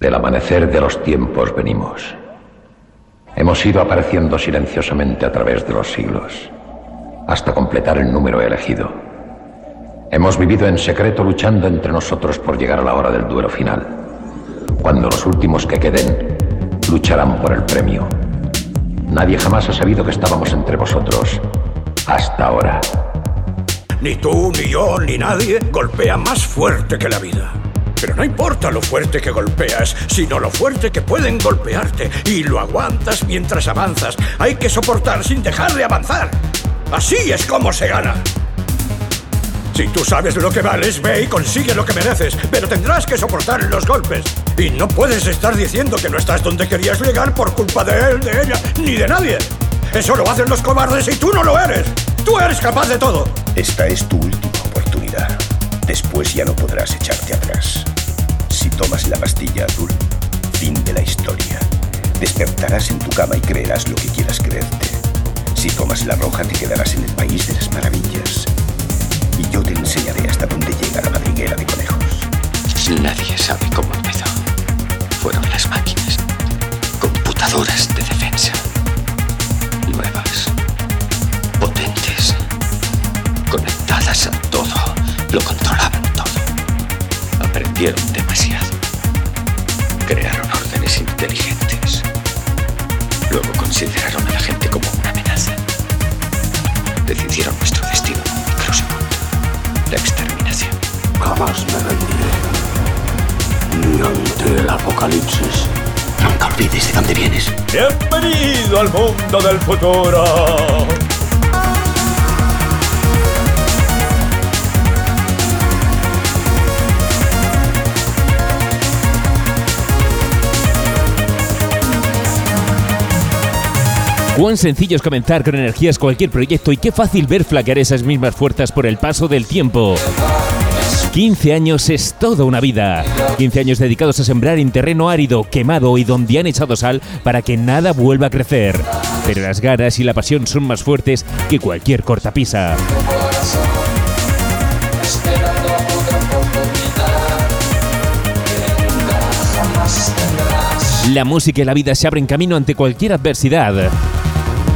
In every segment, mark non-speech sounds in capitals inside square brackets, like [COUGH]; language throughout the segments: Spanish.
Del amanecer de los tiempos venimos. Hemos ido apareciendo silenciosamente a través de los siglos, hasta completar el número elegido. Hemos vivido en secreto luchando entre nosotros por llegar a la hora del duelo final, cuando los últimos que queden lucharán por el premio. Nadie jamás ha sabido que estábamos entre vosotros, hasta ahora. Ni tú, ni yo, ni nadie golpea más fuerte que la vida. Pero no importa lo fuerte que golpeas, sino lo fuerte que pueden golpearte. Y lo aguantas mientras avanzas. Hay que soportar sin dejar de avanzar. Así es como se gana. Si tú sabes lo que vales, ve y consigue lo que mereces, pero tendrás que soportar los golpes. Y no puedes estar diciendo que no estás donde querías llegar por culpa de él, de ella, ni de nadie. Eso lo hacen los cobardes y tú no lo eres. Tú eres capaz de todo. Esta es tu última. Después ya no podrás echarte atrás. Si tomas la pastilla azul, fin de la historia. Despertarás en tu cama y creerás lo que quieras creerte. Si tomas la roja, te quedarás en el país de las maravillas. Y yo te enseñaré hasta dónde llega la madriguera de conejos. Nadie sabe cómo empezó. Fueron las máquinas. Computadoras de defensa. Nuevas. Potentes. Conectadas a. Lo controlaban todo. Aprendieron demasiado. Crearon órdenes inteligentes. Luego consideraron a la gente como una amenaza. Decidieron nuestro destino en un microsegundo. La exterminación. Jamás me rendiré. Ni ante el apocalipsis. Nunca olvides de dónde vienes. Bienvenido al mundo del futuro. Cuán sencillo es comenzar con energías cualquier proyecto y qué fácil ver flaquear esas mismas fuerzas por el paso del tiempo. 15 años es toda una vida. 15 años dedicados a sembrar en terreno árido, quemado y donde han echado sal para que nada vuelva a crecer. Pero las ganas y la pasión son más fuertes que cualquier cortapisa. La música y la vida se abren camino ante cualquier adversidad.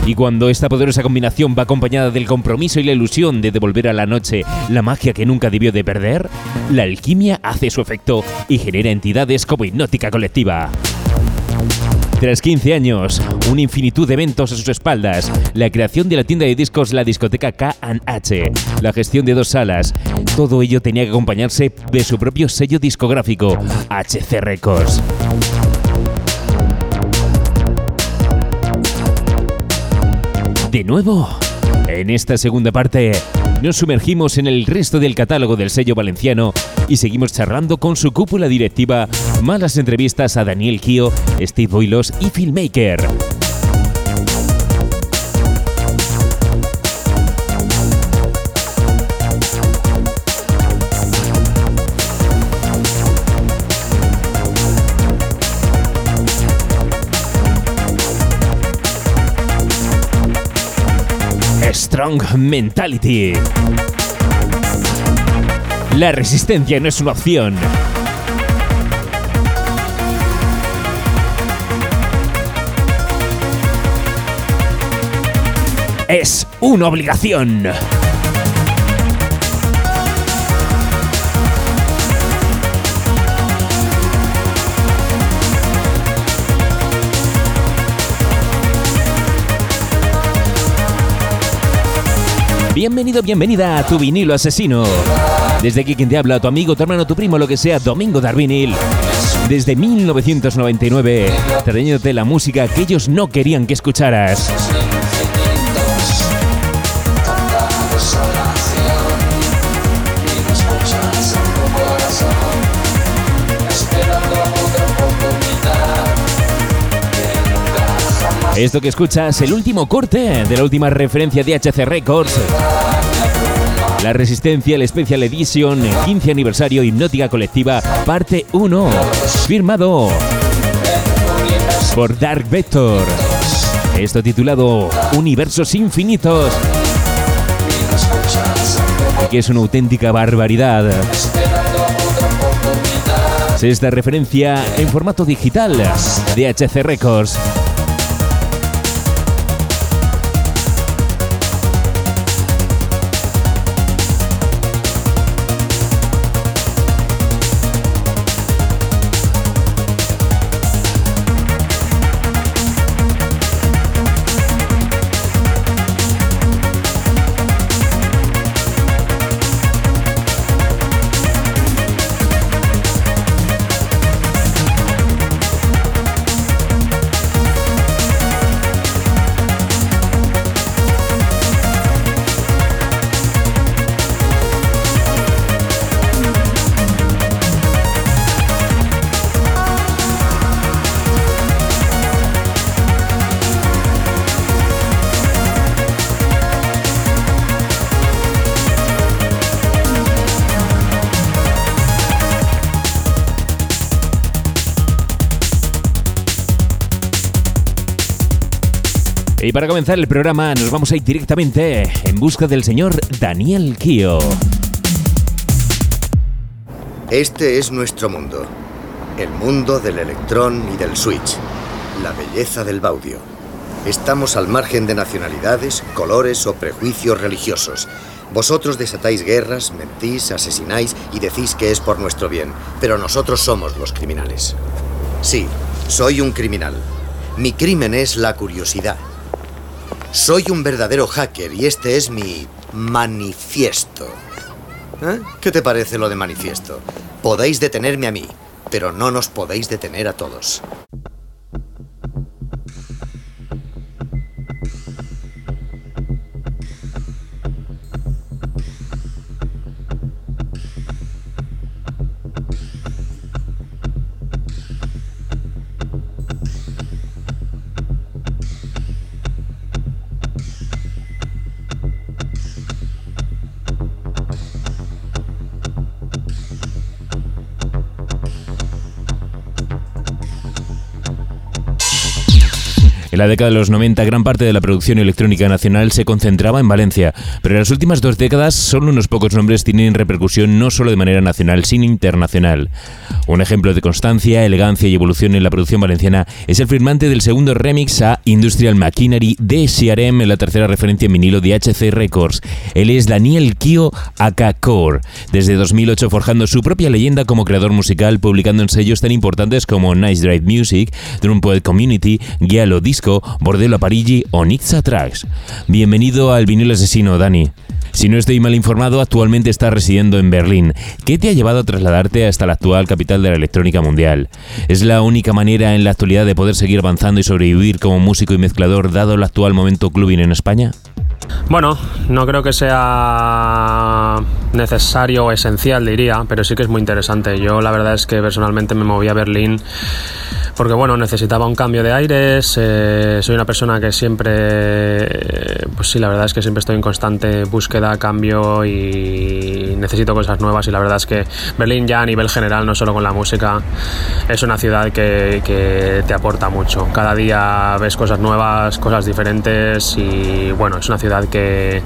Y cuando esta poderosa combinación va acompañada del compromiso y la ilusión de devolver a la noche la magia que nunca debió de perder, la alquimia hace su efecto y genera entidades como hipnótica colectiva. Tras 15 años, una infinitud de eventos a sus espaldas, la creación de la tienda de discos La Discoteca K&H, la gestión de dos salas, todo ello tenía que acompañarse de su propio sello discográfico, HC Records. De nuevo, en esta segunda parte nos sumergimos en el resto del catálogo del sello valenciano y seguimos charlando con su cúpula directiva, malas entrevistas a Daniel Kio, Steve Boilos y Filmmaker. Strong Mentality. La resistencia no es una opción. Es una obligación. Bienvenido, bienvenida a tu vinilo asesino. Desde aquí quien te habla, tu amigo, tu hermano, tu primo, lo que sea, Domingo Darvinil. Desde 1999, trayéndote la música que ellos no querían que escucharas. Esto que escuchas, el último corte de la última referencia de HC Records. La Resistencia, el Special Edition, 15 aniversario Hipnótica Colectiva, parte 1. Firmado por Dark Vector. Esto titulado Universos Infinitos. Que es una auténtica barbaridad. esta referencia en formato digital de HC Records. Para comenzar el programa nos vamos a ir directamente en busca del señor Daniel Kio. Este es nuestro mundo. El mundo del electrón y del switch. La belleza del baudio. Estamos al margen de nacionalidades, colores o prejuicios religiosos. Vosotros desatáis guerras, mentís, asesináis y decís que es por nuestro bien, pero nosotros somos los criminales. Sí, soy un criminal. Mi crimen es la curiosidad. Soy un verdadero hacker y este es mi manifiesto. ¿Eh? ¿Qué te parece lo de manifiesto? Podéis detenerme a mí, pero no nos podéis detener a todos. La década de los 90, gran parte de la producción electrónica nacional se concentraba en Valencia, pero en las últimas dos décadas solo unos pocos nombres tienen repercusión no solo de manera nacional, sino internacional. Un ejemplo de constancia, elegancia y evolución en la producción valenciana es el firmante del segundo remix a Industrial Machinery de CRM, la tercera referencia en vinilo de HC Records. Él es Daniel Kio Core, desde 2008 forjando su propia leyenda como creador musical, publicando en sellos tan importantes como Nice Drive Music, Drum Poet Community, Giallo Disco, Bordello Parigi o Nixa Tracks. Bienvenido al vinilo asesino, Dani. Si no estoy mal informado, actualmente estás residiendo en Berlín. ¿Qué te ha llevado a trasladarte hasta la actual capital de la electrónica mundial? ¿Es la única manera en la actualidad de poder seguir avanzando y sobrevivir como músico y mezclador dado el actual momento clubbing en España? Bueno, no creo que sea necesario o esencial, diría, pero sí que es muy interesante. Yo la verdad es que personalmente me moví a Berlín porque bueno, necesitaba un cambio de aires, eh, soy una persona que siempre, eh, pues sí, la verdad es que siempre estoy en constante búsqueda, cambio y necesito cosas nuevas y la verdad es que Berlín ya a nivel general, no solo con la música, es una ciudad que, que te aporta mucho. Cada día ves cosas nuevas, cosas diferentes y bueno, es una ciudad que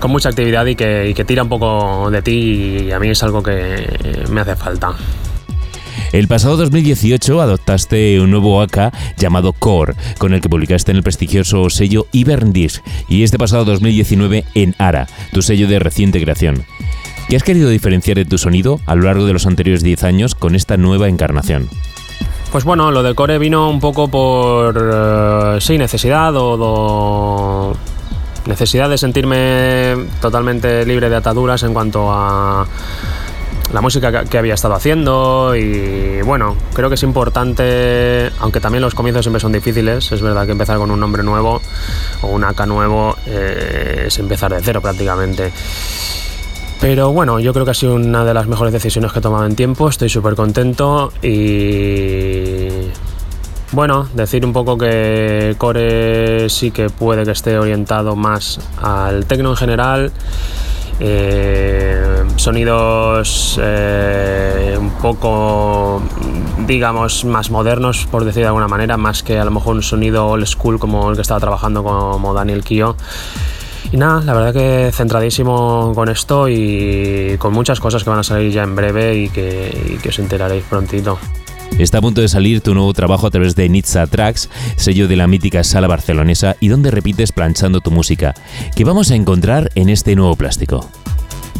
con mucha actividad y que, y que tira un poco de ti y a mí es algo que me hace falta. El pasado 2018 adoptaste un nuevo AK llamado Core, con el que publicaste en el prestigioso sello Iberdisc, y este pasado 2019 en Ara, tu sello de reciente creación. ¿Qué has querido diferenciar de tu sonido a lo largo de los anteriores 10 años con esta nueva encarnación? Pues bueno, lo de core vino un poco por uh, sí, necesidad o, necesidad de sentirme totalmente libre de ataduras en cuanto a la música que había estado haciendo y bueno, creo que es importante, aunque también los comienzos siempre son difíciles, es verdad que empezar con un nombre nuevo o un AK nuevo eh, es empezar de cero prácticamente. Pero bueno, yo creo que ha sido una de las mejores decisiones que he tomado en tiempo, estoy súper contento y bueno, decir un poco que Core sí que puede que esté orientado más al tecno en general eh, sonidos eh, un poco, digamos, más modernos, por decir de alguna manera, más que a lo mejor un sonido old school como el que estaba trabajando como Daniel Kio. Y nada, la verdad que centradísimo con esto y con muchas cosas que van a salir ya en breve y que, y que os enteraréis prontito. Está a punto de salir tu nuevo trabajo a través de Nitsa Tracks, sello de la mítica sala barcelonesa y donde repites planchando tu música. ¿Qué vamos a encontrar en este nuevo plástico?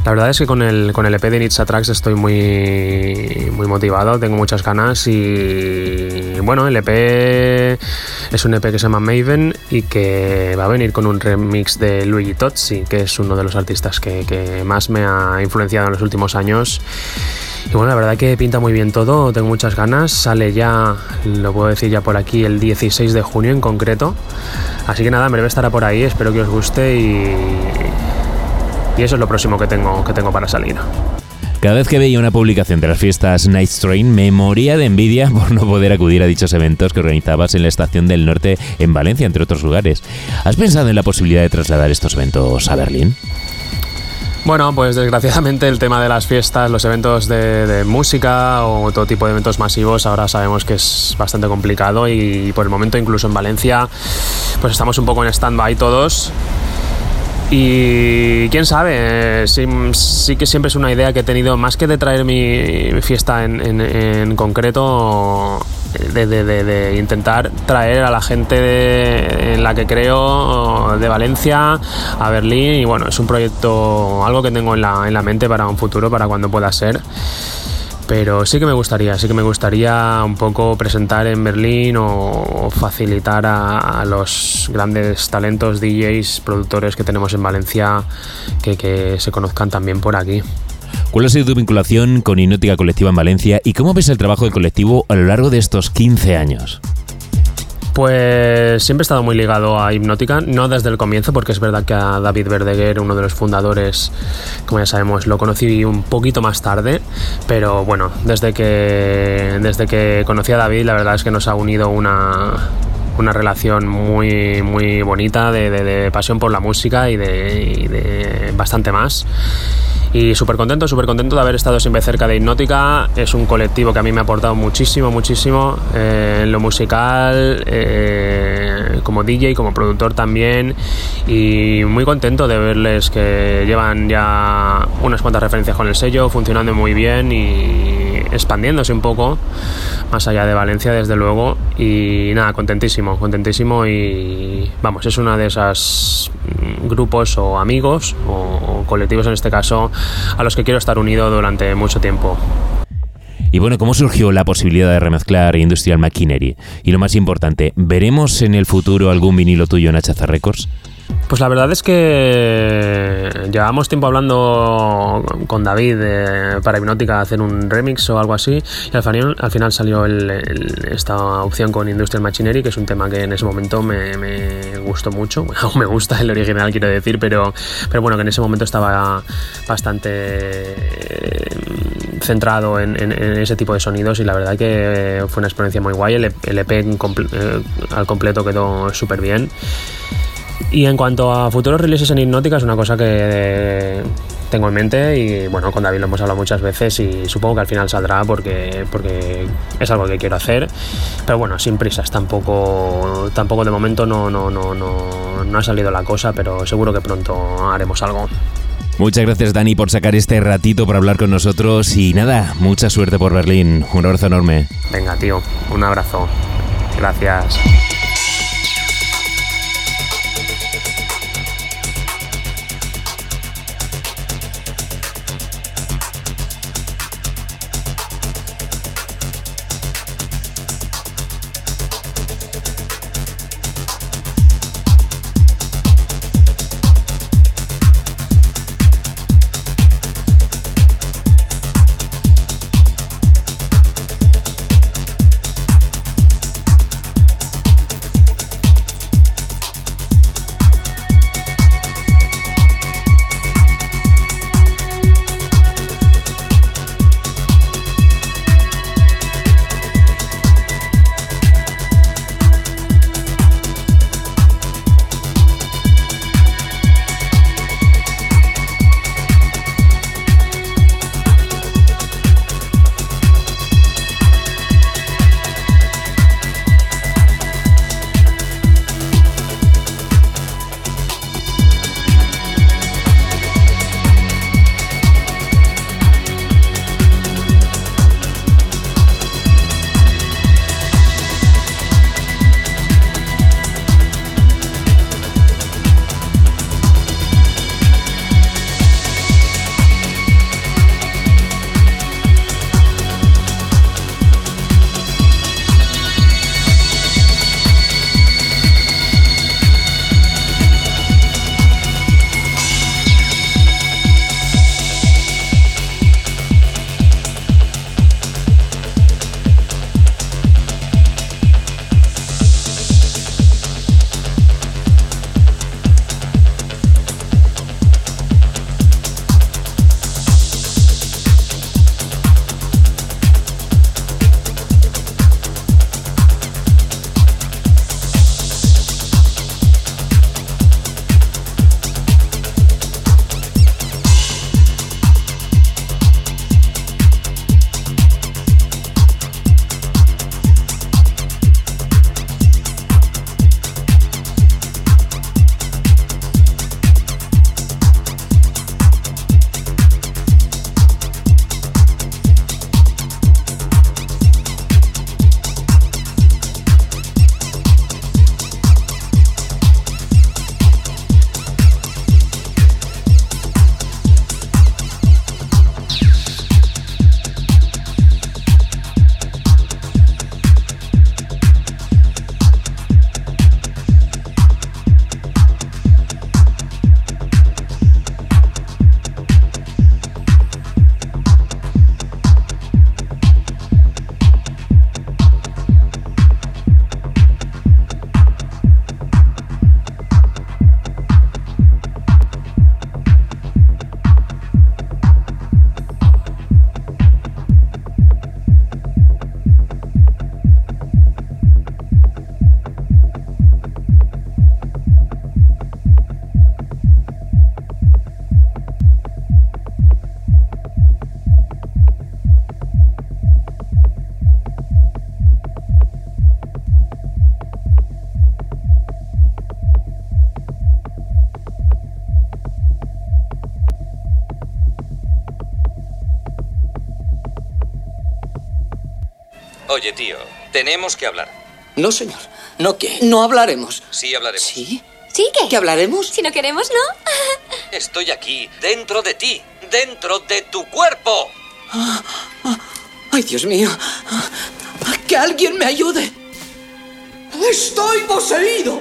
La verdad es que con el, con el EP de Nitsa Tracks estoy muy, muy motivado, tengo muchas ganas y bueno, el EP es un EP que se llama Maven y que va a venir con un remix de Luigi Tozzi, que es uno de los artistas que, que más me ha influenciado en los últimos años. Y bueno, la verdad que pinta muy bien todo, tengo muchas ganas. Sale ya, lo puedo decir ya por aquí, el 16 de junio en concreto. Así que nada, breve estará por ahí, espero que os guste y, y eso es lo próximo que tengo, que tengo para salir. Cada vez que veía una publicación de las fiestas Night Train me moría de envidia [LAUGHS] por no poder acudir a dichos eventos que organizabas en la Estación del Norte en Valencia, entre otros lugares. ¿Has pensado en la posibilidad de trasladar estos eventos a Berlín? Bueno, pues desgraciadamente el tema de las fiestas, los eventos de, de, música o todo tipo de eventos masivos ahora sabemos que es bastante complicado y por el momento incluso en Valencia pues estamos un poco en stand-by todos. Y quién sabe, sí, sí, que siempre es una idea que he tenido, más que de traer mi, fiesta en, concreto, de, intentar traer a la gente en la que creo de Valencia a Berlín y bueno, es un proyecto, algo que tengo en la, en la mente para un futuro, para cuando pueda ser. Pero sí que me gustaría, sí que me gustaría un poco presentar en Berlín o facilitar a, los grandes talentos, DJs, productores que tenemos en Valencia que, que se conozcan también por aquí. ¿Cuál ha sido tu vinculación con Hipnótica Colectiva en Valencia y cómo ves el trabajo del colectivo a lo largo de estos 15 años? Pues siempre he estado muy ligado a Hipnótica, no desde el comienzo, porque es verdad que a David Verdeguer, uno de los fundadores, como ya sabemos, lo conocí un poquito más tarde, pero bueno, desde que, desde que conocí a David, la verdad es que nos ha unido una, una relación muy, muy bonita de, pasión por la música y y de bastante más. Y súper contento, súper contento de haber estado siempre cerca de Hipnótica. Es un colectivo que a mí me ha aportado muchísimo, muchísimo eh, en lo musical, eh, como DJ, como productor también. Y muy contento de verles que llevan ya unas cuantas referencias con el sello, funcionando muy bien y expandiéndose un poco más allá de Valencia, desde luego. Y nada, contentísimo, contentísimo. Y vamos, es una de esas grupos o amigos o, colectivos en este caso a los que quiero estar unido durante mucho tiempo. Y bueno, ¿cómo surgió la posibilidad de remezclar Industrial Machinery? Y lo más importante, ¿veremos en el futuro algún vinilo tuyo en HZ Records? Pues la verdad es que llevamos tiempo hablando con David eh, para Hipnótica hacer un remix o algo así y al final, al final salió esta opción con Industrial Machinery que es un tema que en ese momento me, gustó mucho, [LAUGHS] bueno, me gusta el original quiero decir, pero, pero bueno que en ese momento estaba bastante eh, centrado en, ese tipo de sonidos y la verdad que fue una experiencia muy guay, el, EP comple eh, al completo quedó súper bien. Y en cuanto a futuros releases en Hipnótica, es una cosa que tengo en mente y bueno, con David lo hemos hablado muchas veces y supongo que al final saldrá porque, porque es algo que quiero hacer. Pero bueno, sin prisas, tampoco, tampoco de momento no, no, no, no, no ha salido la cosa, pero seguro que pronto haremos algo. Muchas gracias Dani por sacar este ratito para hablar con nosotros y nada, mucha suerte por Berlín. Un abrazo enorme. Venga, tío, un abrazo. Gracias. Tenemos que hablar. No, señor. ¿No qué? No hablaremos. Sí, hablaremos. ¿Sí? ¿Sí qué? ¿Qué hablaremos? Si no queremos, ¿no? [LAUGHS] Estoy aquí, dentro de ti, dentro de tu cuerpo. Ay, Dios mío. Que alguien me ayude. Estoy poseído.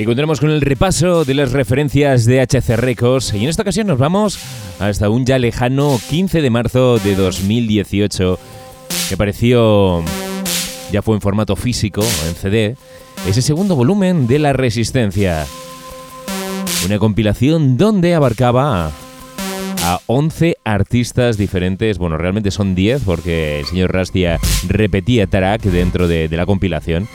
Y con el repaso de las referencias de HC Records y en esta ocasión nos vamos hasta un ya lejano 15 de marzo de 2018 que apareció, ya fue en formato físico, en CD, ese segundo volumen de La Resistencia. Una compilación donde abarcaba a 11 artistas diferentes. Bueno, realmente son 10 porque el señor Rastia repetía track dentro de, la compilación.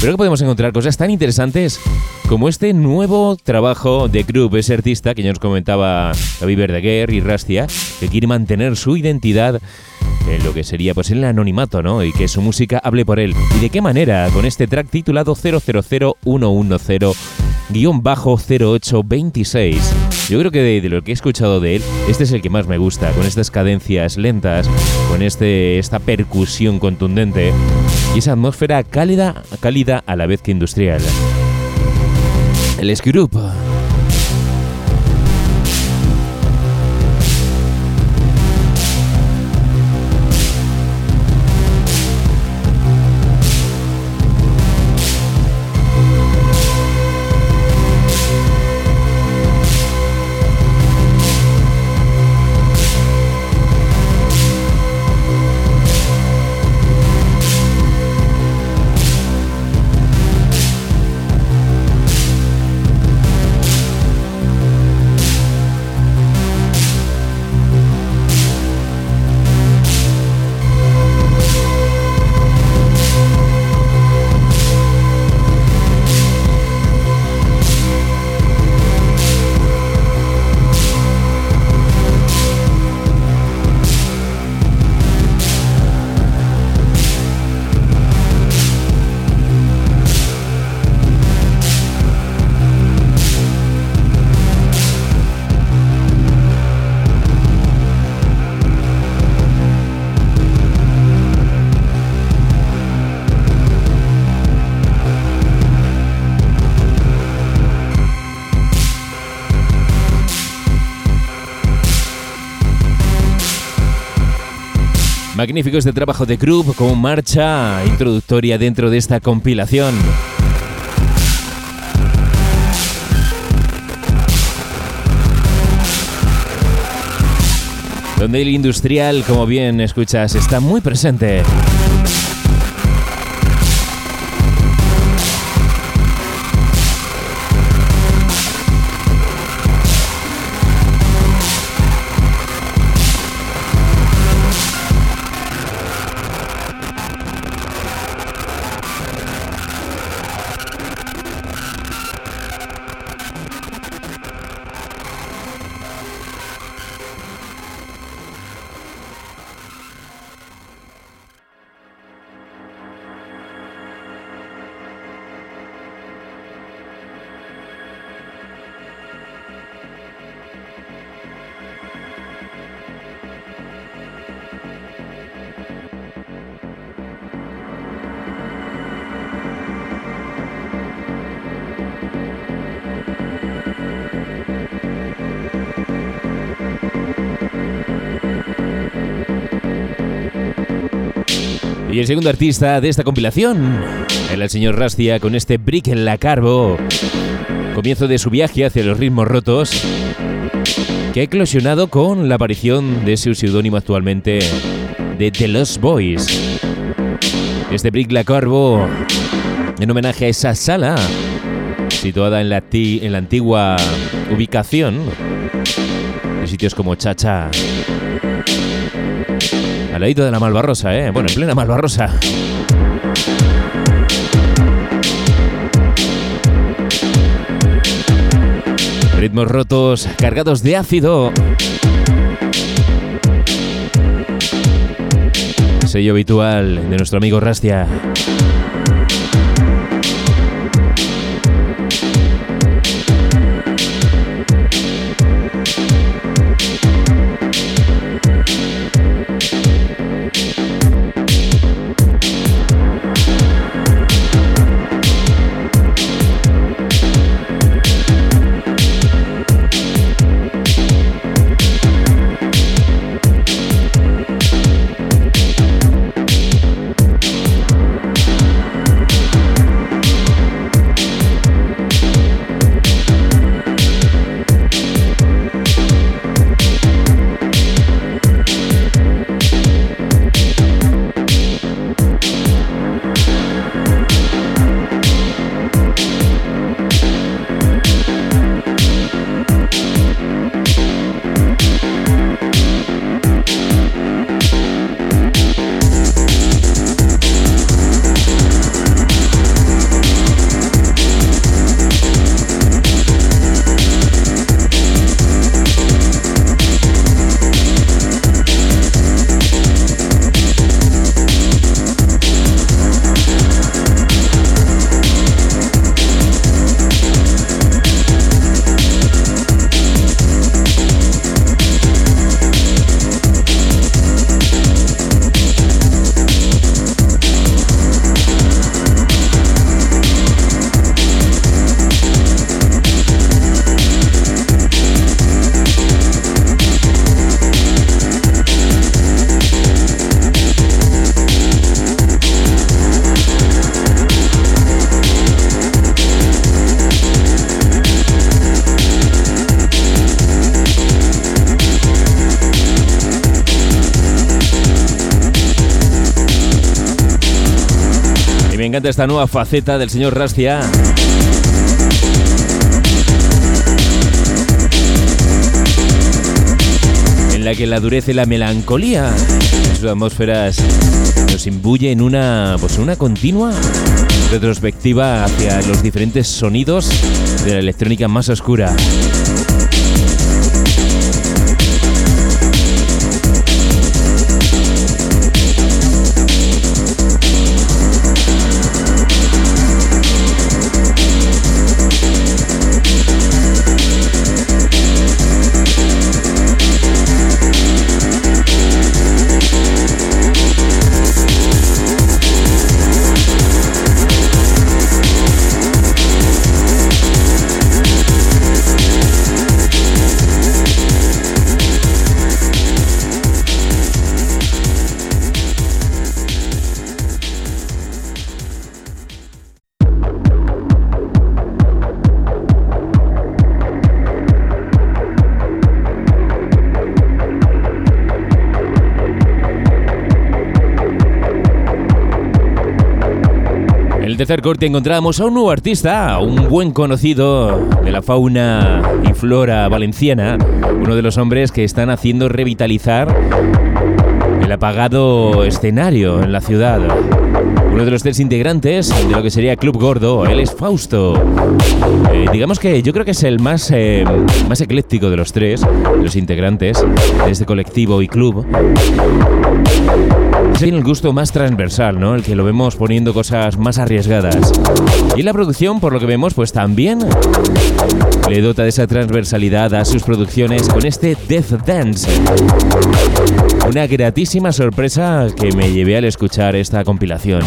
Pero que podemos encontrar cosas tan interesantes como este nuevo trabajo de Group, ese artista que ya nos comentaba David Verdaguer y Rastia, que quiere mantener su identidad en lo que sería pues el anonimato, ¿no? Y que su música hable por él. ¿Y de qué manera? Con este track titulado 000110-0826. Yo creo que de, de, lo que he escuchado de él, este es el que más me gusta, con estas cadencias lentas, con este, esta percusión contundente y esa atmósfera cálida, cálida a la vez que industrial. El Group. Magnífico este trabajo de Group como marcha introductoria dentro de esta compilación. Donde el industrial, como bien escuchas, está muy presente. Segundo artista de esta compilación era el señor Rastia con este Brick en la Carbo. Comienzo de su viaje hacia los ritmos rotos, que ha eclosionado con la aparición de su seudónimo actualmente de The Lost Boys. Este Brick la Carbo, en homenaje a esa sala situada en la, en la antigua ubicación de sitios como Chacha. Al ladito de la Malvarrosa, ¿eh? Bueno, en plena Malvarrosa. Ritmos rotos, cargados de ácido. Sello habitual de nuestro amigo Rastia. Esta nueva faceta del señor Rastia. En la que la dureza y la melancolía en sus atmósferas nos imbuye en una, pues una continua retrospectiva hacia los diferentes sonidos de la electrónica más oscura. Tercer corte encontramos a un nuevo artista, un buen conocido de la fauna y flora valenciana, uno de los hombres que están haciendo revitalizar el apagado escenario en la ciudad. Uno de los tres integrantes de lo que sería Club Gordo, él es Fausto. Eh, digamos que yo creo que es el más, eh, más ecléctico de los tres, los integrantes de este colectivo y club. Tiene el gusto más transversal, ¿no? El que lo vemos poniendo cosas más arriesgadas. Y la producción, por lo que vemos, pues también le dota de esa transversalidad a sus producciones con este Death Dance. Una gratísima sorpresa que me llevé al escuchar esta compilación.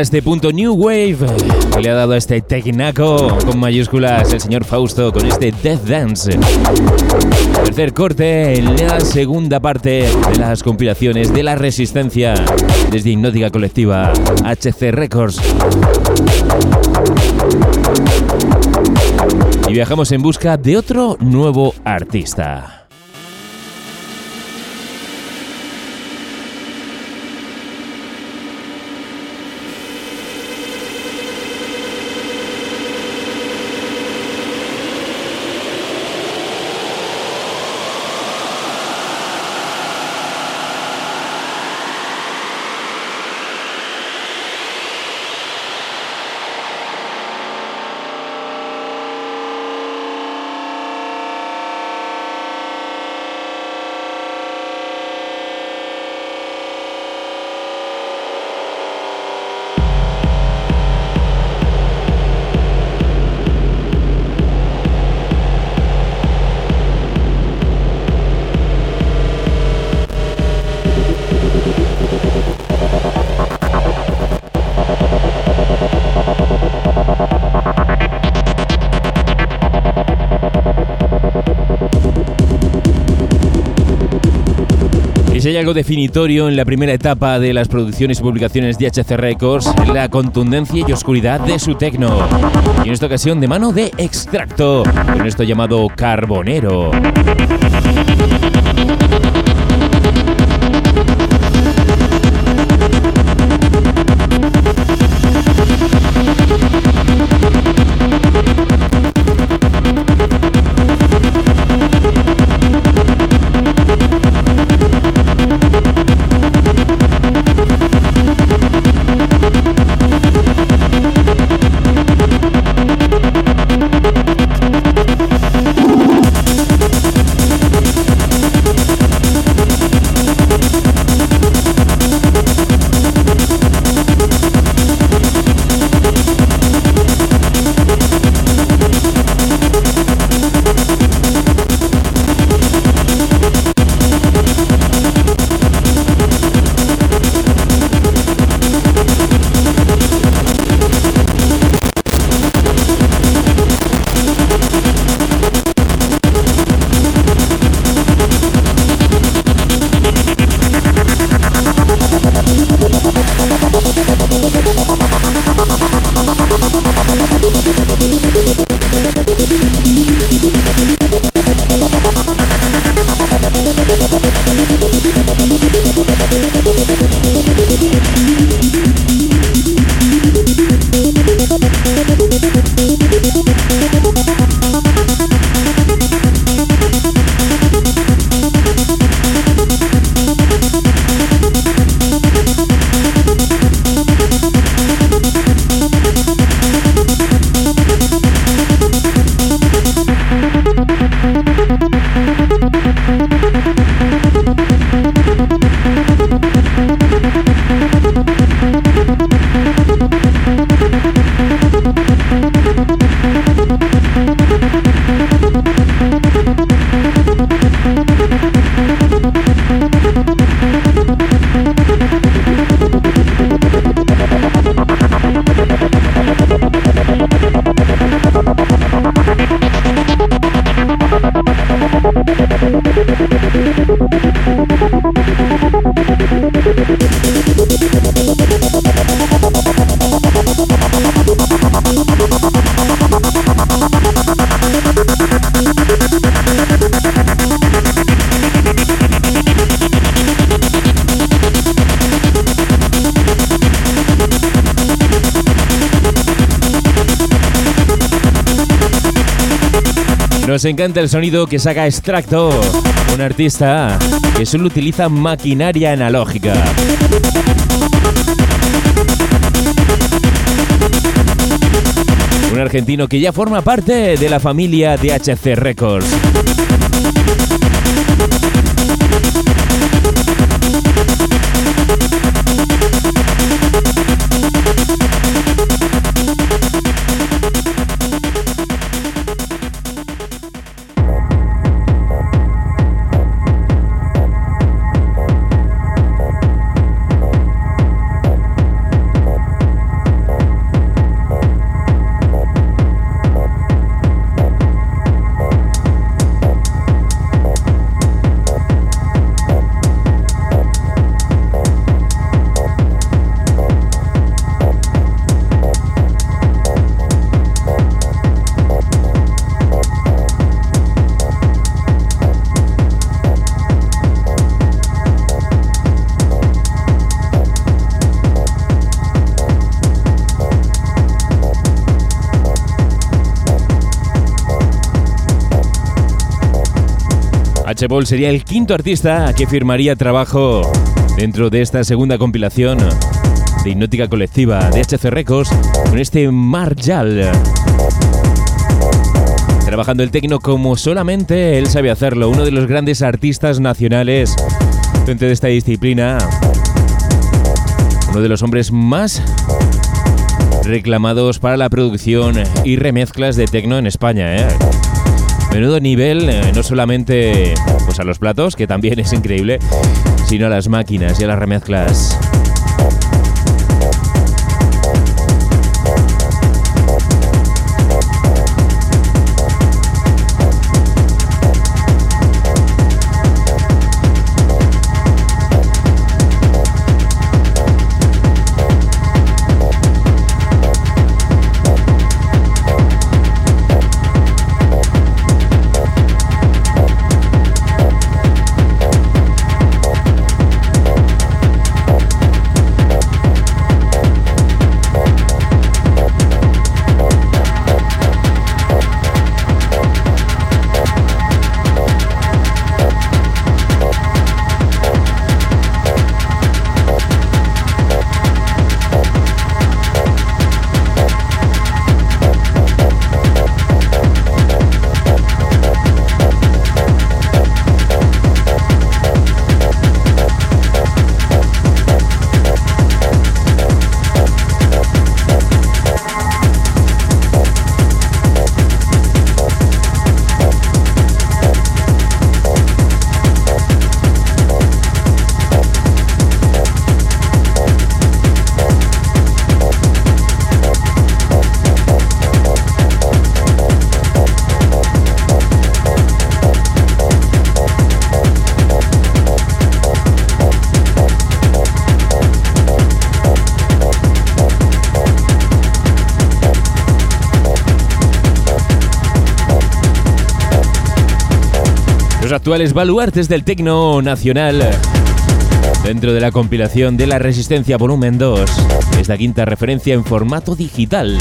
Este punto New Wave que le ha dado a este Tecnaco con mayúsculas el señor Fausto con este Death Dance. Tercer corte en la segunda parte de las compilaciones de la resistencia desde Hipnótica Colectiva HC Records. Y viajamos en busca de otro nuevo artista. Definitorio en la primera etapa de las producciones y publicaciones de HC Records, la contundencia y oscuridad de su tecno. Y en esta ocasión de mano de Extracto, con esto llamado Carbonero. Nos encanta el sonido que saca Extracto, un artista que solo utiliza maquinaria analógica. Un argentino que ya forma parte de la familia de HC H. sería el quinto artista que firmaría trabajo dentro de esta segunda compilación de hipnótica colectiva de HC Records con este Marjal. Trabajando el tecno como solamente él sabe hacerlo, uno de los grandes artistas nacionales dentro de esta disciplina, uno de los hombres más reclamados para la producción y remezclas de tecno en España. ¿eh? Menudo nivel, eh, no solamente pues a los platos, que también es increíble, sino a las máquinas y a las remezclas. Actuales baluartes del tecno nacional dentro de la compilación de la Resistencia Volumen 2. Es la quinta referencia en formato digital.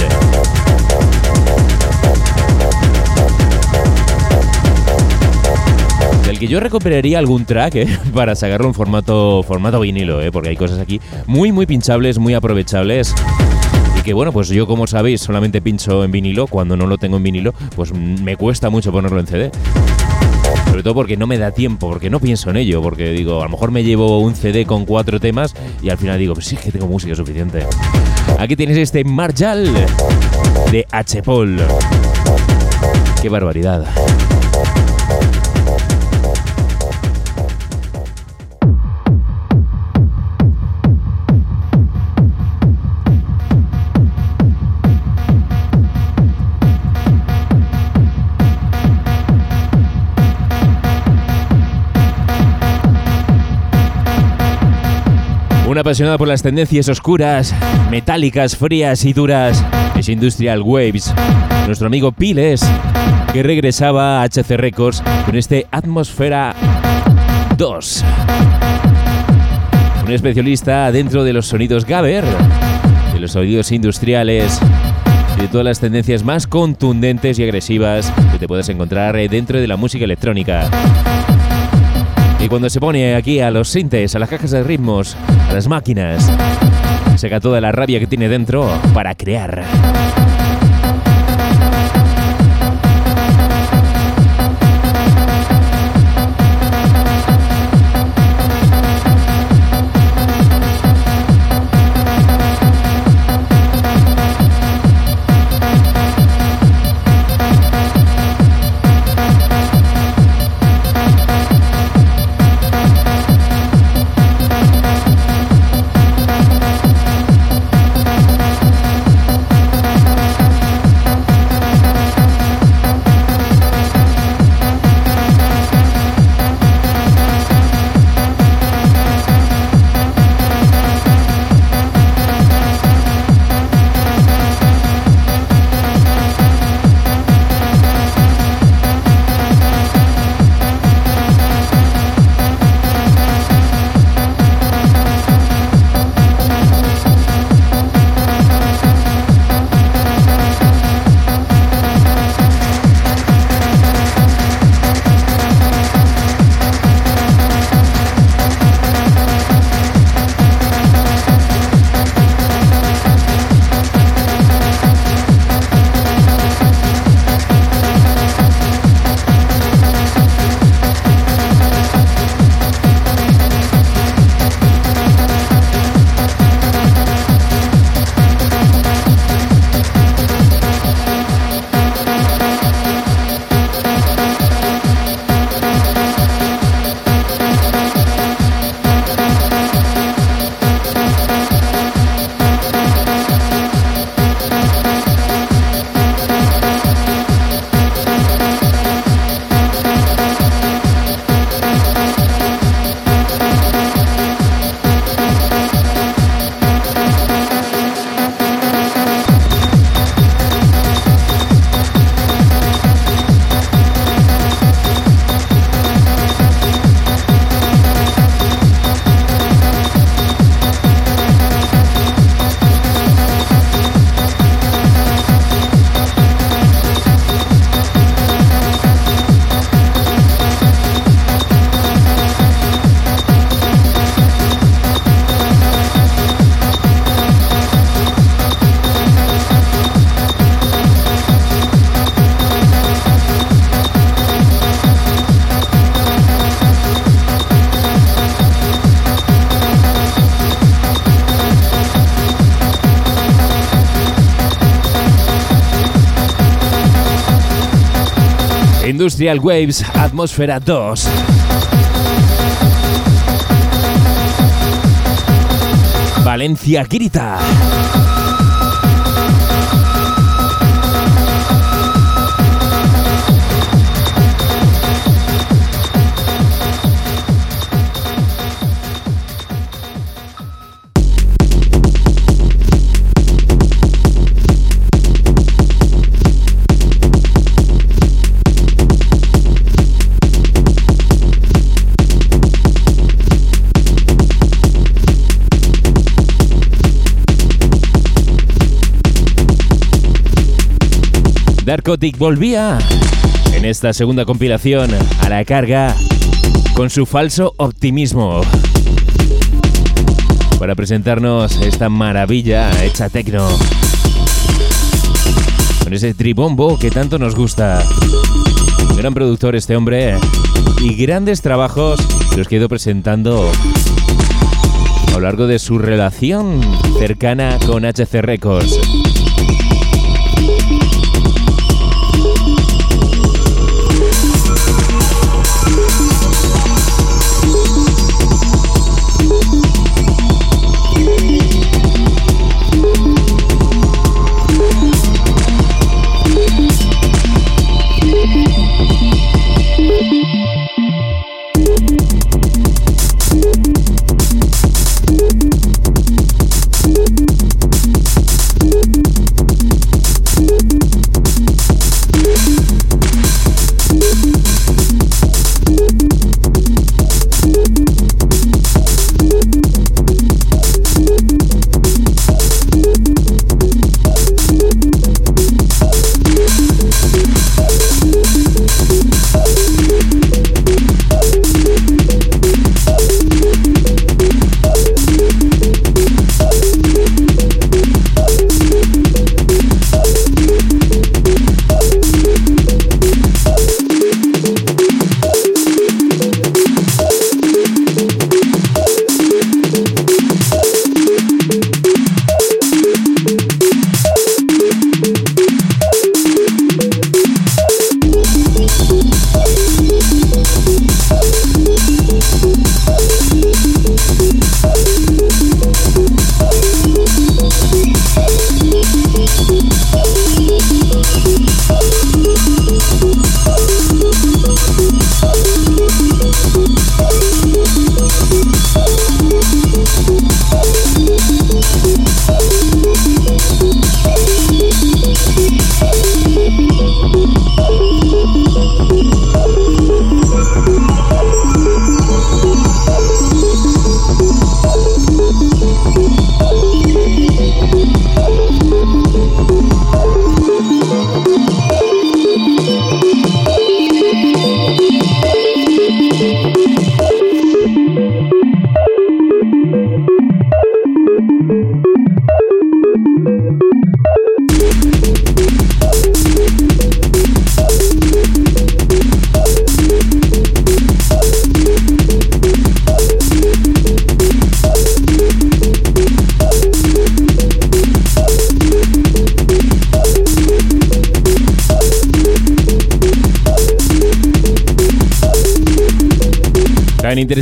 Del que yo recuperaría algún track eh, [LAUGHS] para sacarlo en formato, formato vinilo, eh, porque hay cosas aquí muy, muy pinchables, muy aprovechables. Y que bueno, pues yo como sabéis solamente pincho en vinilo, cuando no lo tengo en vinilo, pues me cuesta mucho ponerlo en CD. Sobre todo porque no me da tiempo, porque no pienso en ello, porque digo, a lo mejor me llevo un CD con cuatro temas y al final digo, pues sí, es que tengo música suficiente. Aquí tienes este Marjal de H. Paul. Qué barbaridad. Una apasionada por las tendencias oscuras, metálicas, frías y duras, es Industrial Waves. Nuestro amigo Piles, que regresaba a HC Records con este Atmosfera 2. Un especialista dentro de los sonidos Gaber, de los sonidos industriales de todas las tendencias más contundentes y agresivas que te puedes encontrar dentro de la música electrónica. Y cuando se pone aquí a los sintes, a las cajas de ritmos, a las máquinas, saca toda la rabia que tiene dentro para crear. Industrial Waves Atmósfera 2. Valencia grita. Darkotic volvía en esta segunda compilación a la carga con su falso optimismo para presentarnos esta maravilla hecha tecno. Con ese tribombo que tanto nos gusta. Un gran productor este hombre y grandes trabajos los que ido presentando a lo largo de su relación cercana con HC Records.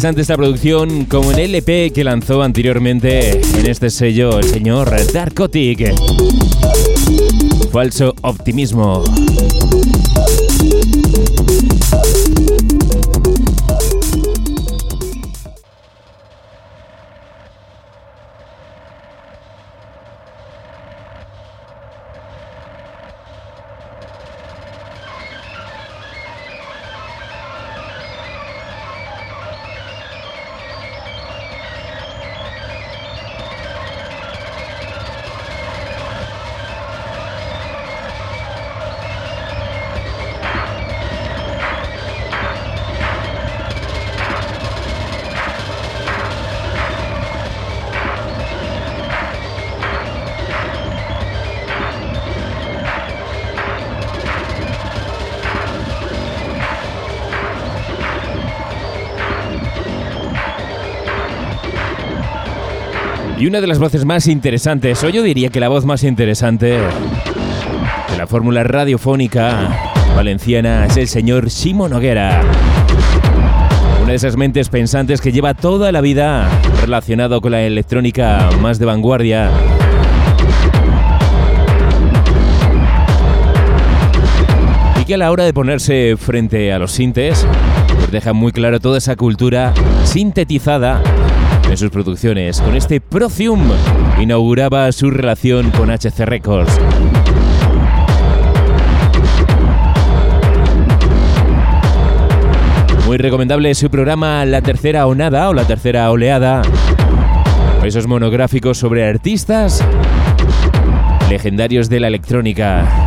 Interesante esta producción como el LP que lanzó anteriormente en este sello el señor Darkotic. Falso optimismo. Y una de las voces más interesantes, o yo diría que la voz más interesante de la fórmula radiofónica valenciana es el señor Simon Noguera. Una de esas mentes pensantes que lleva toda la vida relacionado con la electrónica más de vanguardia. Y que a la hora de ponerse frente a los sintes, pues deja muy claro toda esa cultura sintetizada en sus producciones. Con este Procium inauguraba su relación con HC Records. Muy recomendable su programa La Tercera Onada o La Tercera Oleada. Esos monográficos sobre artistas legendarios de la electrónica.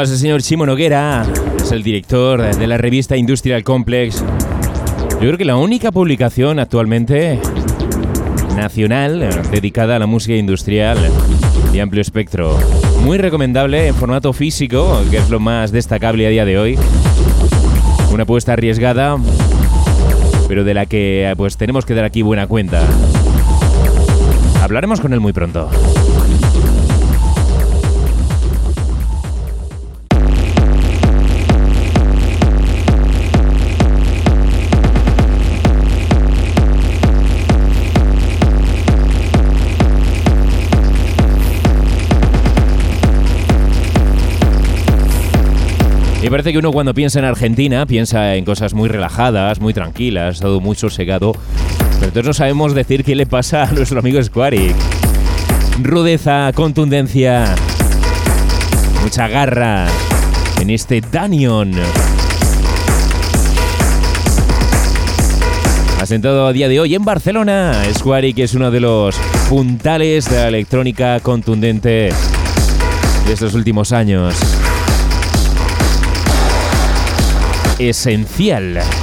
Además, el señor Chimo Noguera es el director de la revista Industrial Complex. Yo creo que la única publicación actualmente nacional dedicada a la música industrial de amplio espectro. Muy recomendable en formato físico, que es lo más destacable a día de hoy. Una apuesta arriesgada, pero de la que pues tenemos que dar aquí buena cuenta. Hablaremos con él muy pronto. Parece que uno cuando piensa en Argentina piensa en cosas muy relajadas, muy tranquilas, todo muy sosegado. Pero entonces no sabemos decir qué le pasa a nuestro amigo Squaric. Rudeza, contundencia, mucha garra en este Danion. Asentado a día de hoy en Barcelona, Squaric es uno de los puntales de la electrónica contundente de estos últimos años. Esencial.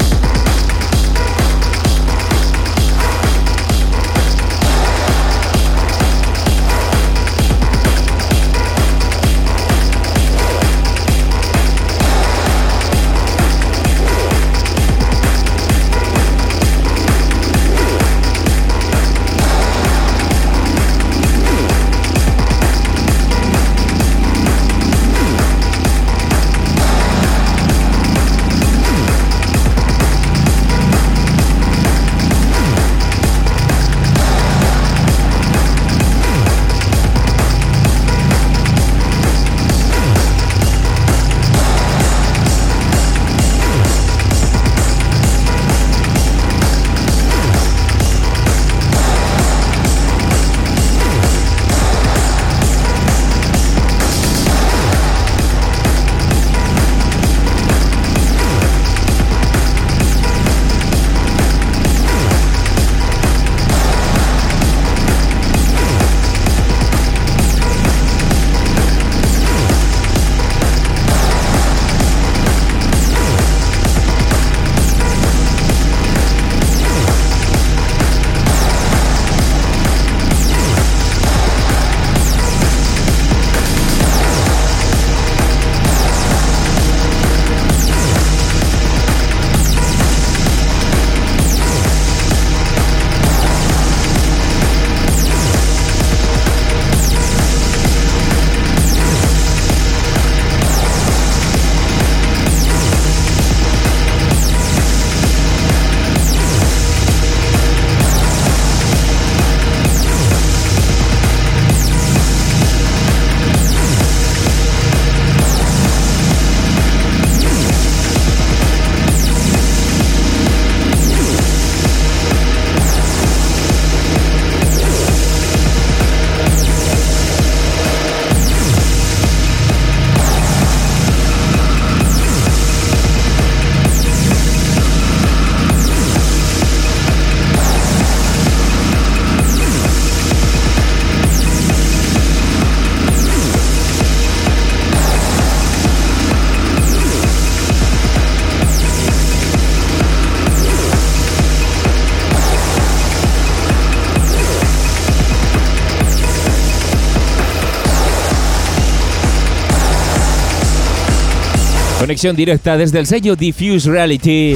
Directa desde el sello Diffuse Reality.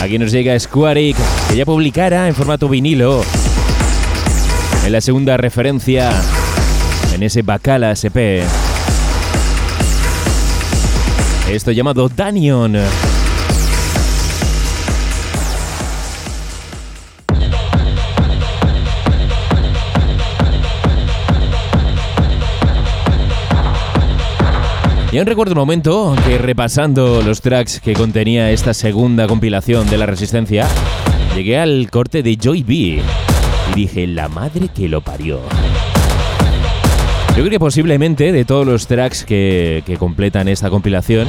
Aquí nos llega Squaric, que ya publicara en formato vinilo. En la segunda referencia en ese Bacala SP. Esto llamado Danion. Y aún recuerdo un momento que repasando los tracks que contenía esta segunda compilación de La Resistencia, llegué al corte de Joy B y dije, la madre que lo parió. Yo creo que posiblemente de todos los tracks que, que completan esta compilación,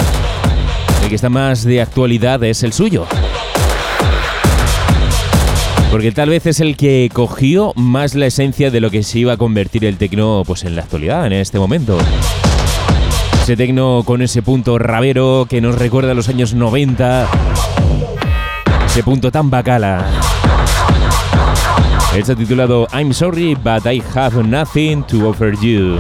el que está más de actualidad es el suyo. Porque tal vez es el que cogió más la esencia de lo que se iba a convertir el tecno pues, en la actualidad, en este momento. Ese tecno con ese punto rabero que nos recuerda a los años 90. Ese punto tan bacala. Está titulado I'm sorry, but I have nothing to offer you.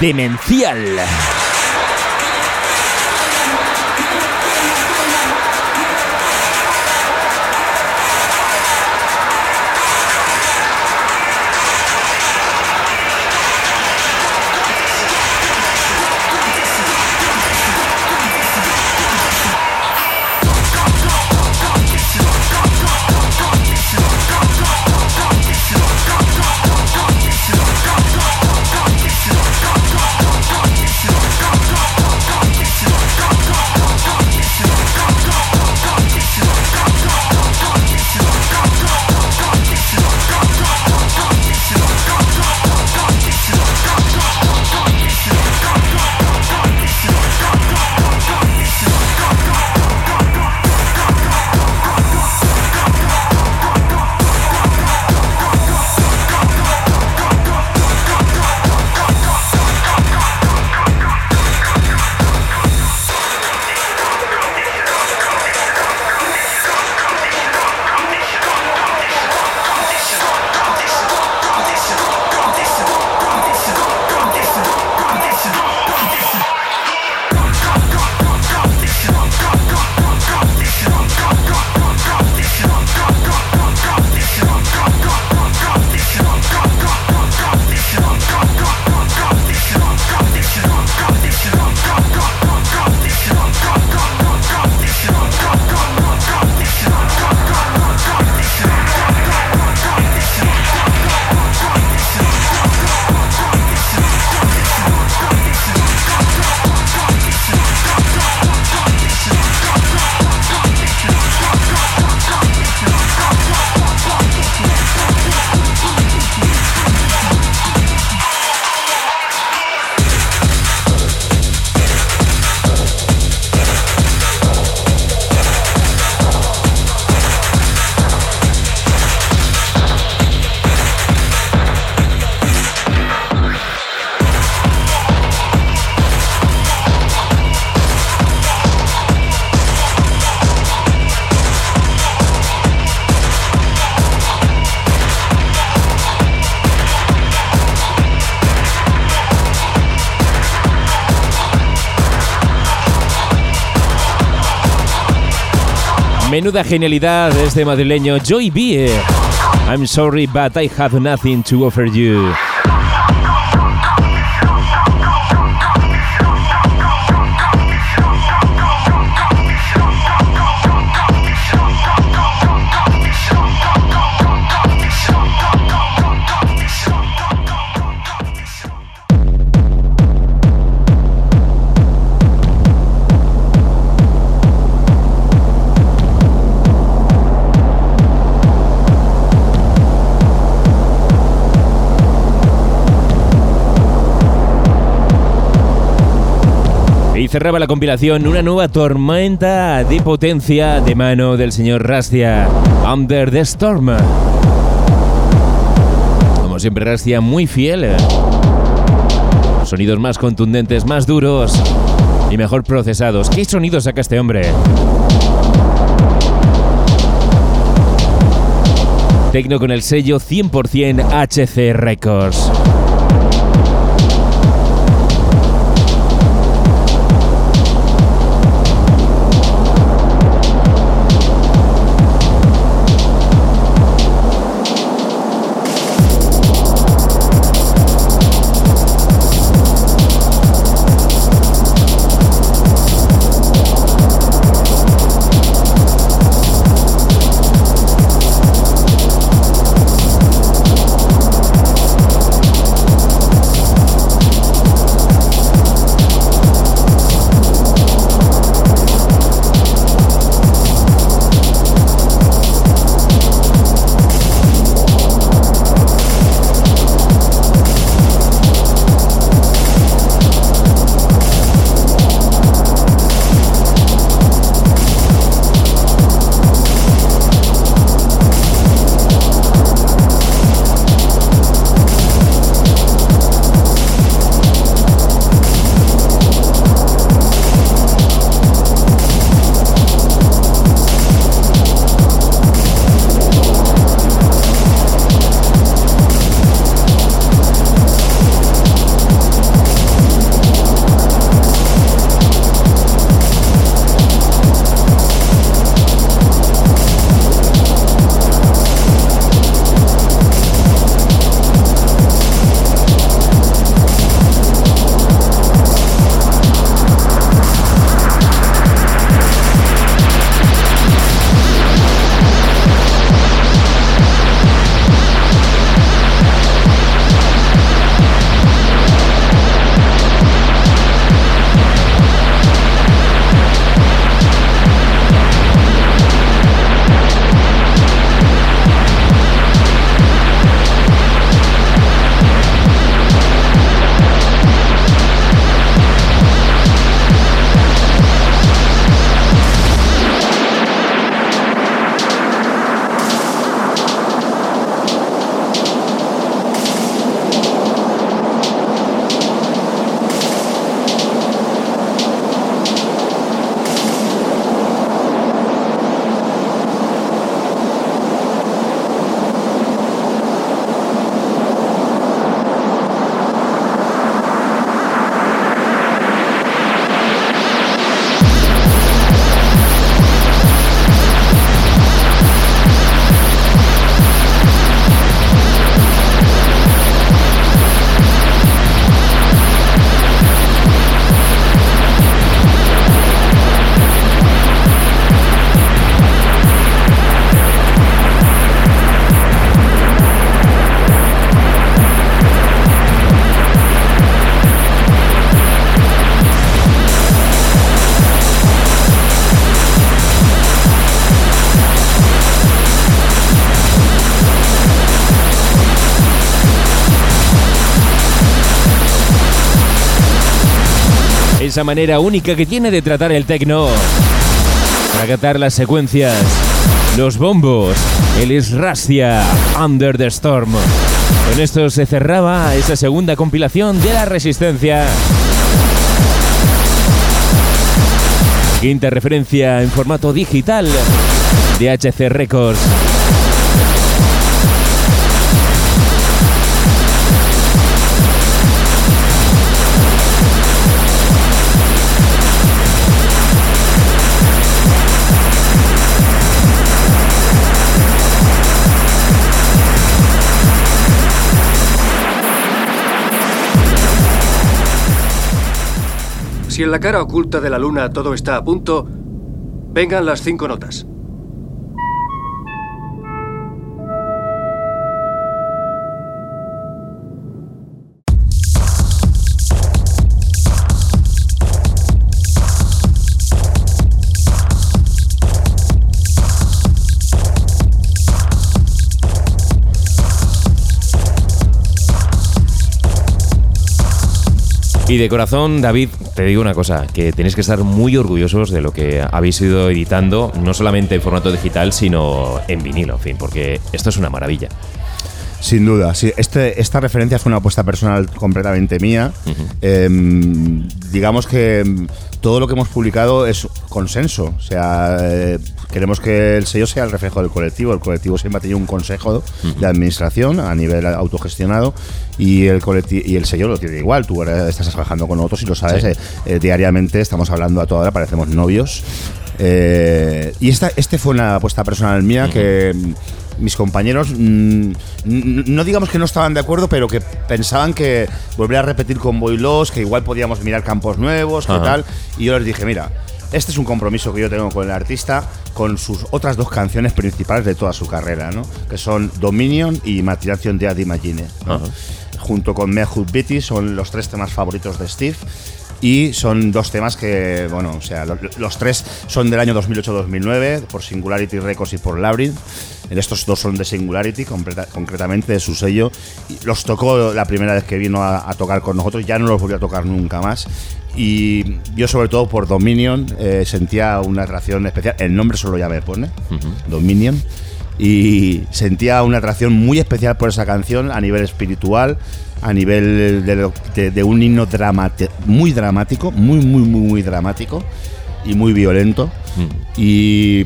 Demencial. Menuda genialidad de este madrileño Joy B. I'm sorry, but I have nothing to offer you. Cerraba la compilación una nueva tormenta de potencia de mano del señor Rastia, Under the Storm. Como siempre, Rastia muy fiel. Sonidos más contundentes, más duros y mejor procesados. ¿Qué sonidos saca este hombre? Tecno con el sello 100% HC Records. Esa manera única que tiene de tratar el techno. Para catar las secuencias, los bombos, el Israstia, Under the Storm. Con esto se cerraba esa segunda compilación de la Resistencia. Quinta referencia en formato digital de HC Records. Si en la cara oculta de la luna todo está a punto, vengan las cinco notas. Y de corazón, David, te digo una cosa, que tenéis que estar muy orgullosos de lo que habéis ido editando, no solamente en formato digital, sino en vinilo, en fin, porque esto es una maravilla. Sin duda, sí. Este, esta referencia fue una apuesta personal completamente mía. Em, digamos que em, todo lo que hemos publicado es consenso. O sea, eh, queremos que el sello sea el reflejo del colectivo. El colectivo siempre ha tenido un consejo de administración a nivel autogestionado y el y el sello lo tiene igual. Tú ahora estás trabajando con nosotros y lo sabes. Sí. eh, eh, diariamente estamos hablando a toda hora, parecemos novios. Eh, y esta este fue una apuesta personal mía que mm, mis compañeros mm, no digamos que no estaban de acuerdo, pero que pensaban que volver a repetir con Boilos, que igual podíamos mirar campos nuevos, que Ajá. tal. Y yo les dije, mira, este es un compromiso que yo tengo con el artista, con sus otras dos canciones principales de toda su carrera, ¿no? Que son Dominion y Matination de Ad Imagine. ¿no? Ajá. Junto con Mehut Beatty son los tres temas favoritos de Steve. Y son dos temas que, bueno, o sea, lo- los tres son del año 2008-2009, por Singularity Records y por Labyrinth. Estos dos son de Singularity, concretamente de su sello. Los tocó la primera vez que vino a, a tocar con nosotros, ya no los volvió a tocar nunca más. Y yo, sobre todo por Dominion, eh, sentía una atracción especial. El nombre solo ya me pone, Dominion. Y sentía una atracción muy especial por esa canción a nivel espiritual, a nivel de, lo- de- de un himno dramati- muy dramático, muy, muy, muy, muy dramático y muy violento. Y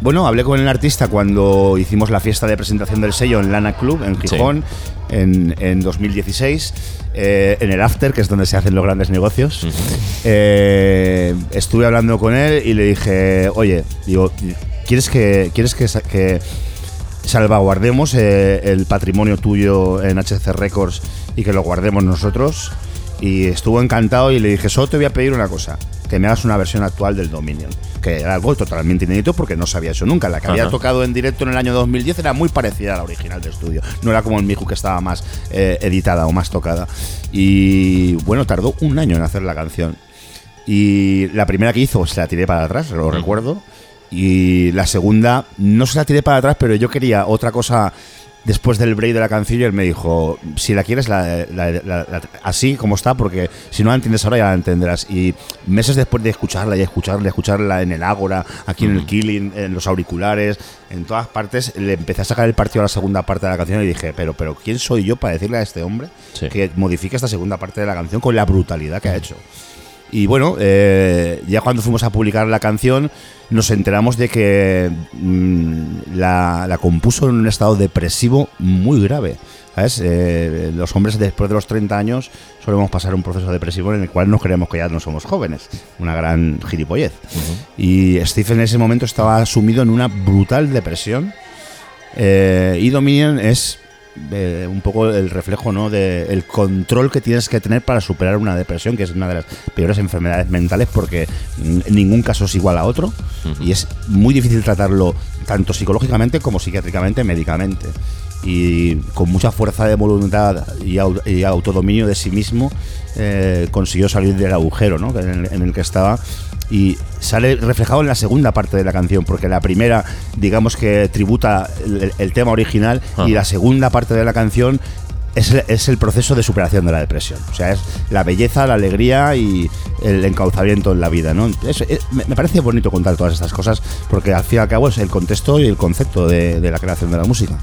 bueno, hablé con el artista cuando hicimos la fiesta de presentación del sello en Lana Club, en Sí. Gijón, en, en 2016, eh, en el After, que es donde se hacen los grandes negocios. Eh, estuve hablando con él y le dije, oye, digo, ¿quieres que, quieres que, que salvaguardemos eh, el patrimonio tuyo en HC Records y que lo guardemos nosotros? Y estuvo encantado y le dije, solo te voy a pedir una cosa, que me hagas una versión actual del Dominion, que era algo totalmente inédito porque no sabía eso nunca. La que había tocado en directo en el año 2010 era muy parecida a la original de estudio, no era como el Miju que estaba más eh, editada o más tocada. Y bueno, tardó un año en hacer la canción. Y la primera que hizo se la tiré para atrás, lo recuerdo. Y la segunda no se la tiré para atrás, pero yo quería otra cosa después del break de la él me dijo, si la quieres la- la- así como está, porque si no la entiendes ahora ya la entenderás. Y meses después de escucharla y escucharla, y escucharla en el Ágora, aquí en el Killing, en los auriculares, en todas partes, le empecé a sacar el partido a la segunda parte de la canción y dije, pero, pero ¿quién soy yo para decirle a este hombre Sí. que modifique esta segunda parte de la canción con la brutalidad que ha hecho? Y bueno, eh, ya cuando fuimos a publicar la canción, nos enteramos de que mm, la, la compuso en un estado depresivo muy grave. ¿Sabes? Eh, los hombres después de los 30 años solemos pasar un proceso depresivo en el cual nos creemos que ya no somos jóvenes. Una gran gilipollez. Y Steve en ese momento estaba sumido en una brutal depresión. Eh, y Dominion es eh, un poco el reflejo ¿no? del control que tienes que tener para superar una depresión, que es una de las peores enfermedades mentales porque ningún caso es igual a otro y es muy difícil tratarlo tanto psicológicamente como psiquiátricamente, médicamente. Y con mucha fuerza de voluntad y, y autodominio de sí mismo eh, consiguió salir del agujero ¿no? en, el, en el que estaba y sale reflejado en la segunda parte de la canción, porque la primera, digamos que tributa el, el tema original, y la segunda parte de la canción es, es el proceso de superación de la depresión. O sea, es la belleza, la alegría y el encauzamiento en la vida, ¿no? Es- me parece bonito contar todas estas cosas porque al fin y al cabo es el contexto y el concepto de la creación de la música.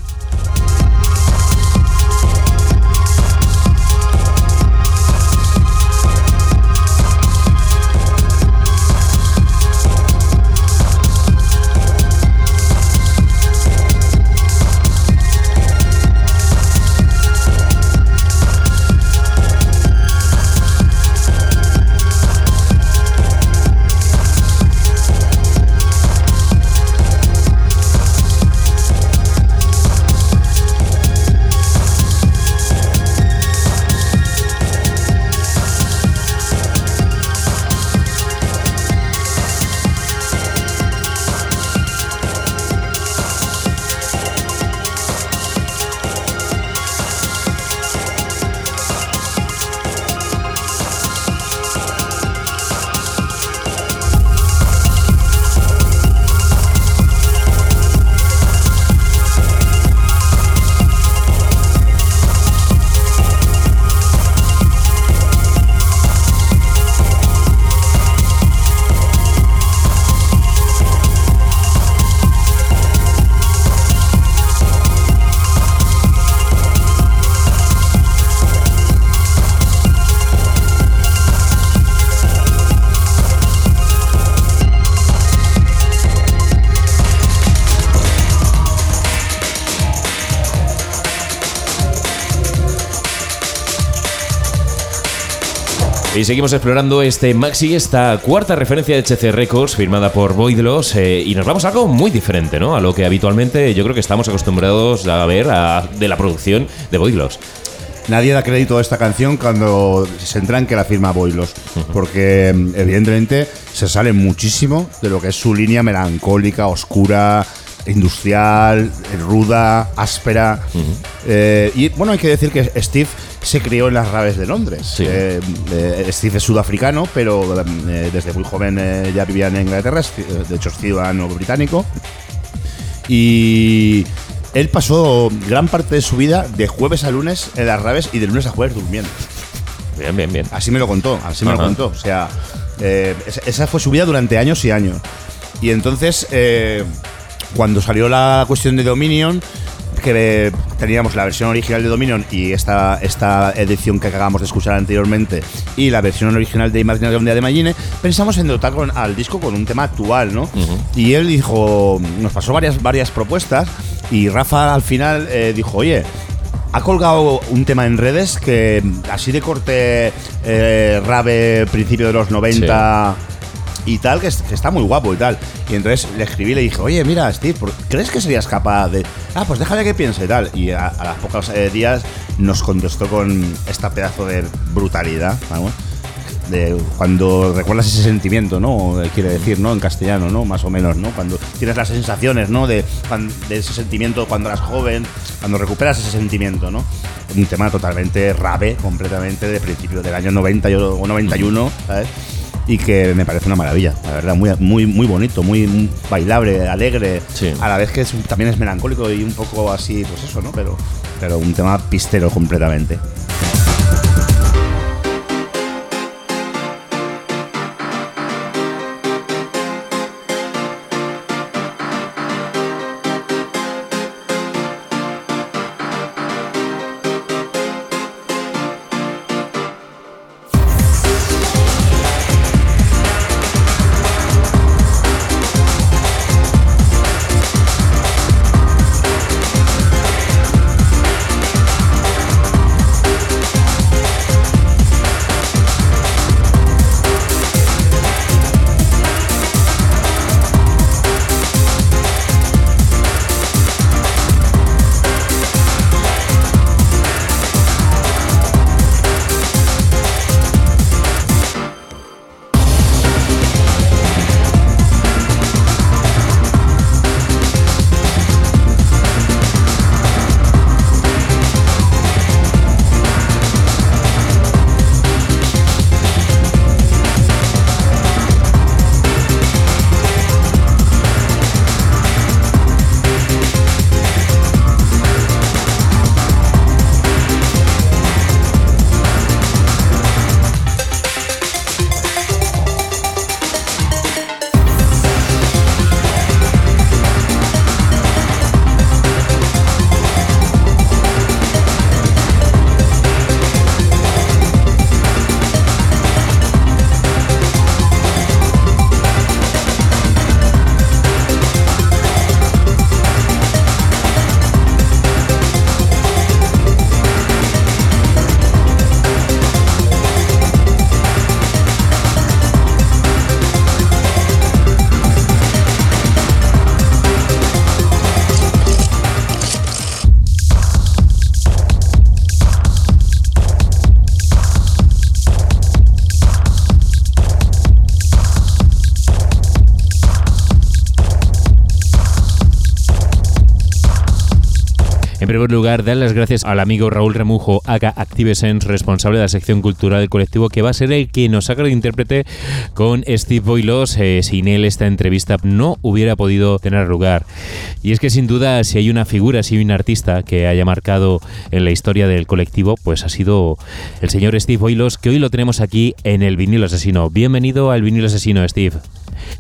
Y seguimos explorando este maxi, esta cuarta referencia de HC Records firmada por Voidlos eh, y nos vamos a algo muy diferente, ¿no? A lo que habitualmente yo creo que estamos acostumbrados a ver a- de la producción de Voidlos. Nadie da crédito a esta canción cuando se entra en que la firma Boilos, porque mm, evidentemente se sale muchísimo de lo que es su línea melancólica, oscura, industrial, ruda, áspera. Eh, y bueno, hay que decir que Steve se crió en las raves de Londres. Eh, eh, Steve es sudafricano, pero eh, desde muy joven eh, ya vivía en Inglaterra, eh, de hecho es ciudadano británico. Y él pasó gran parte de su vida de jueves a lunes en las raves y de lunes a jueves durmiendo. Bien, bien, bien. Así me lo contó, así me lo contó. O sea, eh, esa- fue su vida durante años y años. Y entonces, eh, cuando salió la cuestión de Dominion, que teníamos la versión original de Dominion y esta, esta edición que acabamos de escuchar anteriormente y la versión original de Imaginación de Imagine, pensamos en dotar con- al disco con un tema actual, ¿no? Y él dijo, nos pasó varias, varias propuestas y Rafa al final eh, dijo, oye, ha colgado un tema en redes que así de corte eh, rave principio de los 90 y tal, que, que está muy guapo y tal. Y entonces le escribí y le dije, oye, mira, Steve, ¿por- ¿crees que serías capaz de...? Ah, pues déjale que piense y tal. Y a, a los pocos eh, días nos contestó con esta pedazo de brutalidad, vamos. De cuando recuerdas ese sentimiento, ¿no? Quiere decir, ¿no? En castellano, ¿no? Más o menos, ¿no? Cuando tienes las sensaciones, ¿no? De, de ese sentimiento cuando eras joven, cuando recuperas ese sentimiento, ¿no? Un tema totalmente rave, completamente de principio del año 90 y- o 91, ¿sabes? Y que me parece una maravilla, la verdad, muy, muy, muy bonito, muy, bailable, alegre, a la vez que es también es melancólico y un poco así, pues eso, ¿no? Pero, pero un tema pistero completamente. Primer lugar, dar las gracias al amigo Raúl Remujo, acá ActiveSense, responsable de la sección cultural del colectivo, que va a ser el que nos haga de intérprete con Steve Boylos. Eh, sin él esta entrevista no hubiera podido tener lugar. Y es que sin duda, si hay una figura, si hay un artista que haya marcado en la historia del colectivo, pues ha sido el señor Steve Boylos, que hoy lo tenemos aquí en el vinilo asesino. Bienvenido al vinilo asesino, Steve.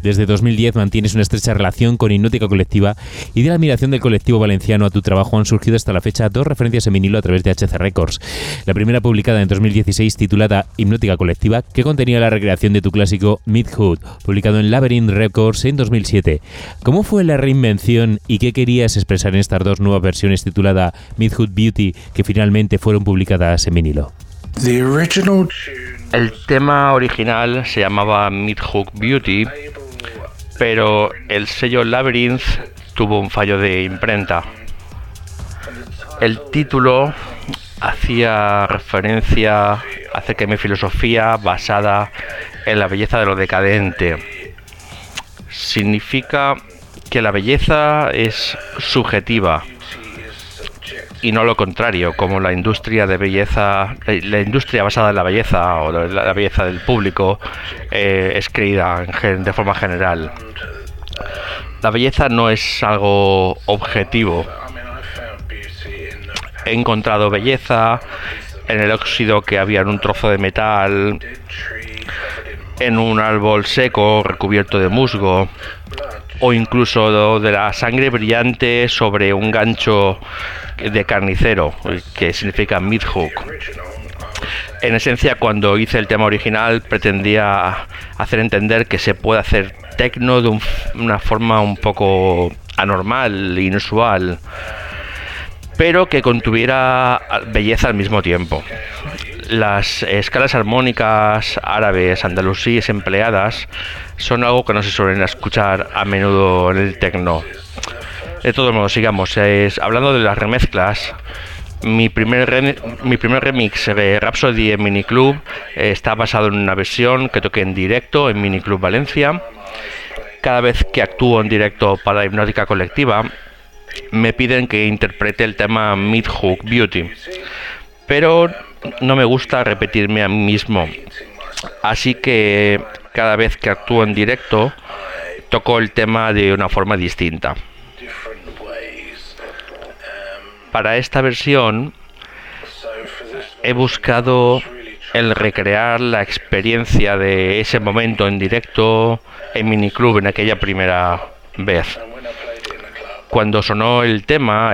Desde 2010 mantienes una estrecha relación con Hipnótica Colectiva y de la admiración del colectivo valenciano a tu trabajo han surgido hasta la fecha dos referencias en vinilo a través de HC Records. La primera publicada en 2016 titulada Hipnótica Colectiva, que contenía la recreación de tu clásico Midhood, publicado en Labyrinth Records en 2007. ¿Cómo fue la reinvención y qué querías expresar en estas dos nuevas versiones titulada Midhood Beauty que finalmente fueron publicadas en vinilo? El tema original se llamaba Midhook Beauty, pero el sello Labyrinth tuvo un fallo de imprenta. El título hacía referencia acerca de mi filosofía basada en la belleza de lo decadente. Significa que la belleza es subjetiva y no lo contrario, como la industria de belleza, la industria basada en la belleza o la belleza del público eh, es creída de forma general. La belleza no es algo objetivo. He encontrado belleza en el óxido que había en un trozo de metal, en un árbol seco recubierto de musgo, o incluso de la sangre brillante sobre un gancho de carnicero, que significa midhook. En esencia, cuando hice el tema original, pretendía hacer entender que se puede hacer tecno de una forma un poco anormal, inusual, pero que contuviera belleza al mismo tiempo. Las escalas armónicas árabes andalusíes empleadas son algo que no se suelen escuchar a menudo en el tecno de todos modos, sigamos. hablando de las remezclas, mi primer, mi primer remix de Rhapsody en Miniclub eh, está basado en una versión que toqué en directo en Miniclub Valencia. Cada vez que actúo en directo para hipnótica colectiva, me piden que interprete el tema Mid Hook Beauty. Pero no me gusta repetirme a mí mismo. Así que cada vez que actúo en directo, toco el tema de una forma distinta para esta versión he buscado el recrear la experiencia de ese momento en directo en Miniclub en aquella primera vez. Cuando sonó el tema,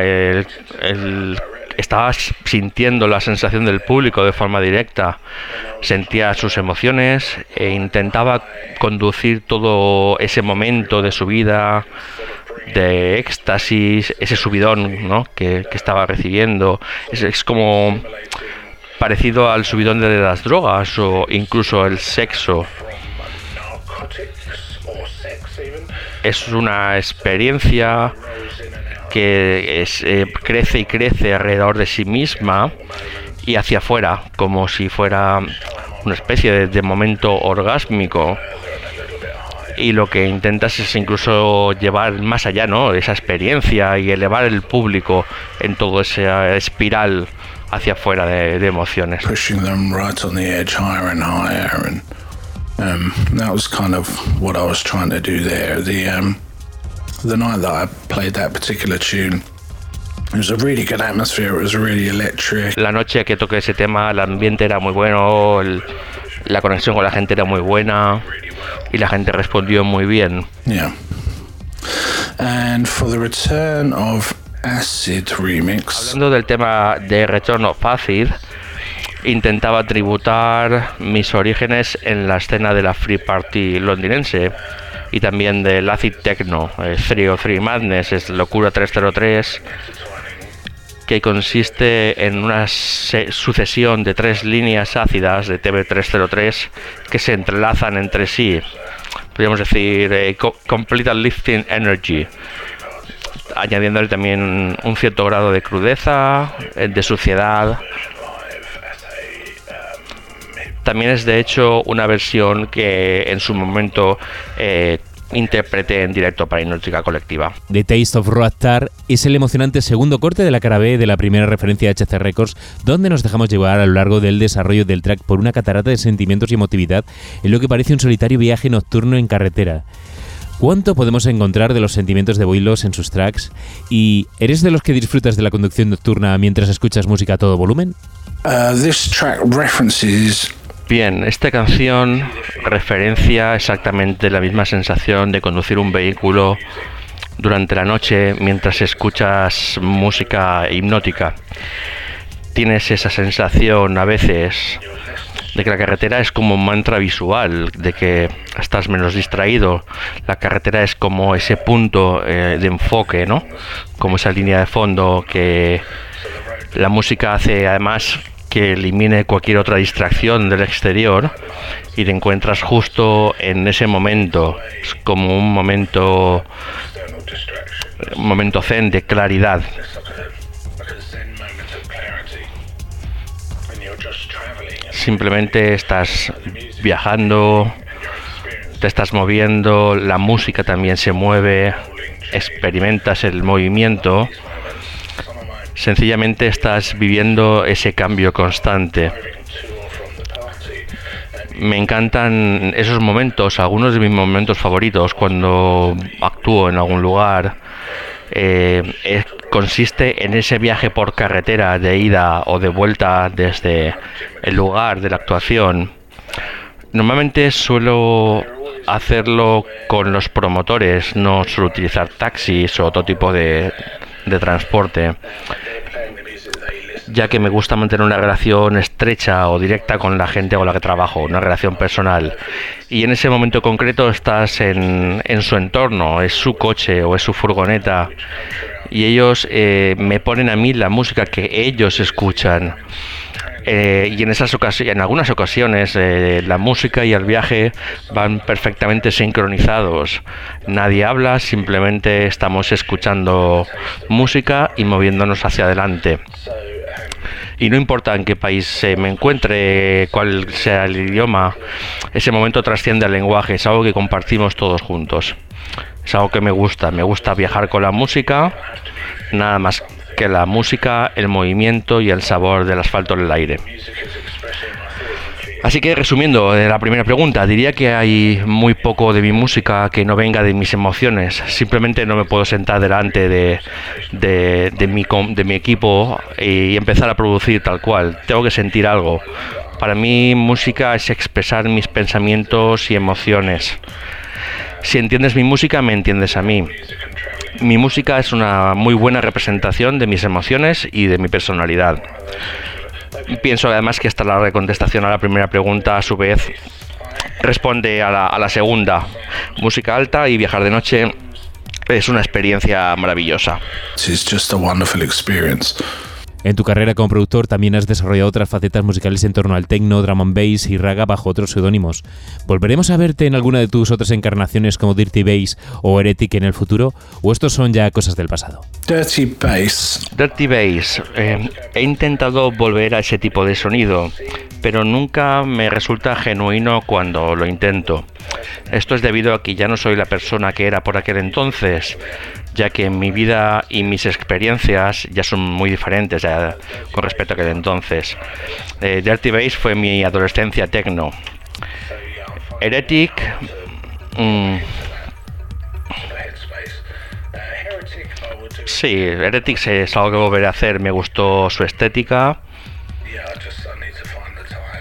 estaba sintiendo la sensación del público de forma directa, sentía sus emociones e intentaba conducir todo ese momento de su vida de éxtasis, ese subidón ¿no? que, estaba recibiendo. Es, como parecido al subidón de las drogas o incluso el sexo. Es una experiencia que eh, crece y crece alrededor de sí misma y hacia afuera, como si fuera una especie de momento orgásmico y lo que intentas es incluso llevar más allá, ¿no? Esa experiencia y elevar el público en todo esa espiral hacia afuera de, de emociones. Pushing them right on the edge higher and higher and um, that was kind of what I was trying to do there. The um, the night that I played that particular tune. La noche que toqué ese tema, el ambiente era muy bueno, el, la conexión con la gente era muy buena y la gente respondió muy bien. Yeah. And for the return of Acid Remix. Hablando del tema de Return of Acid, intentaba tributar mis orígenes en la escena de la Free Party londinense y también del Acid Techno, 303 Madness, es Locura 303 que consiste en una sucesión de tres líneas ácidas de TB303 que se entrelazan entre sí. Podríamos decir eh, Complete Lifting Energy, añadiéndole también un cierto grado de crudeza, eh, de suciedad. También es de hecho una versión que en su momento eh, interpreté en directo para Hipnótica Colectiva. The Taste of Rockstar es el emocionante segundo corte de la cara B de la primera referencia de HC Records, donde nos dejamos llevar a lo largo del desarrollo del track por una catarata de sentimientos y emotividad en lo que parece un solitario viaje nocturno en carretera. ¿Cuánto podemos encontrar de los sentimientos de Boilos en sus tracks? ¿Y eres de los que disfrutas de la conducción nocturna mientras escuchas música a todo volumen? Uh, this track references Bien, esta canción referencia exactamente la misma sensación de conducir un vehículo durante la noche mientras escuchas música hipnótica. Tienes esa sensación a veces de que la carretera es como un mantra visual, de que estás menos distraído. La carretera es como ese punto eh, de enfoque, ¿no? Como esa línea de fondo que la música hace además que elimine cualquier otra distracción del exterior y te encuentras justo en ese momento, es como un momento un momento zen de claridad. Simplemente estás viajando, te estás moviendo, la música también se mueve, experimentas el movimiento sencillamente estás viviendo ese cambio constante. Me encantan esos momentos, algunos de mis momentos favoritos cuando actúo en algún lugar. Eh, consiste en ese viaje por carretera de ida o de vuelta desde el lugar de la actuación. Normalmente suelo hacerlo con los promotores, no suelo utilizar taxis o otro tipo de, de transporte, ya que me gusta mantener una relación estrecha o directa con la gente con la que trabajo, una relación personal. Y en ese momento concreto estás en, en su entorno, es su coche o es su furgoneta, y ellos eh, me ponen a mí la música que ellos escuchan. Eh, y en esas ocasiones, en algunas ocasiones eh, la música y el viaje van perfectamente sincronizados. Nadie habla, simplemente estamos escuchando música y moviéndonos hacia adelante. Y no importa en qué país me encuentre, cuál sea el idioma, ese momento trasciende al lenguaje, es algo que compartimos todos juntos. Es algo que me gusta, me gusta viajar con la música, nada más la música, el movimiento y el sabor del asfalto en el aire. Así que resumiendo la primera pregunta, diría que hay muy poco de mi música que no venga de mis emociones. Simplemente no me puedo sentar delante de, de, mi, de mi equipo y empezar a producir tal cual. Tengo que sentir algo. Para mí música es expresar mis pensamientos y emociones. Si entiendes mi música, me entiendes a mí mi música es una muy buena representación de mis emociones y de mi personalidad. Pienso además que esta larga contestación a la primera pregunta a su vez responde a la, a la segunda. Música alta y viajar de noche es una experiencia maravillosa. En tu carrera como productor también has desarrollado otras facetas musicales en torno al techno, drum and bass y raga bajo otros seudónimos. ¿Volveremos a verte en alguna de tus otras encarnaciones como Dirty Bass o Heretic en el futuro? ¿O estos son ya cosas del pasado? Dirty Bass. Dirty Bass. Eh, he intentado volver a ese tipo de sonido, pero nunca me resulta genuino cuando lo intento. Esto es debido a que ya no soy la persona que era por aquel entonces ya que mi vida y mis experiencias ya son muy diferentes con respecto a aquel entonces. Eh, Dirty Bass fue mi adolescencia techno. Heretic. Mm, sí, Heretic es algo que volveré a hacer. Me gustó su estética.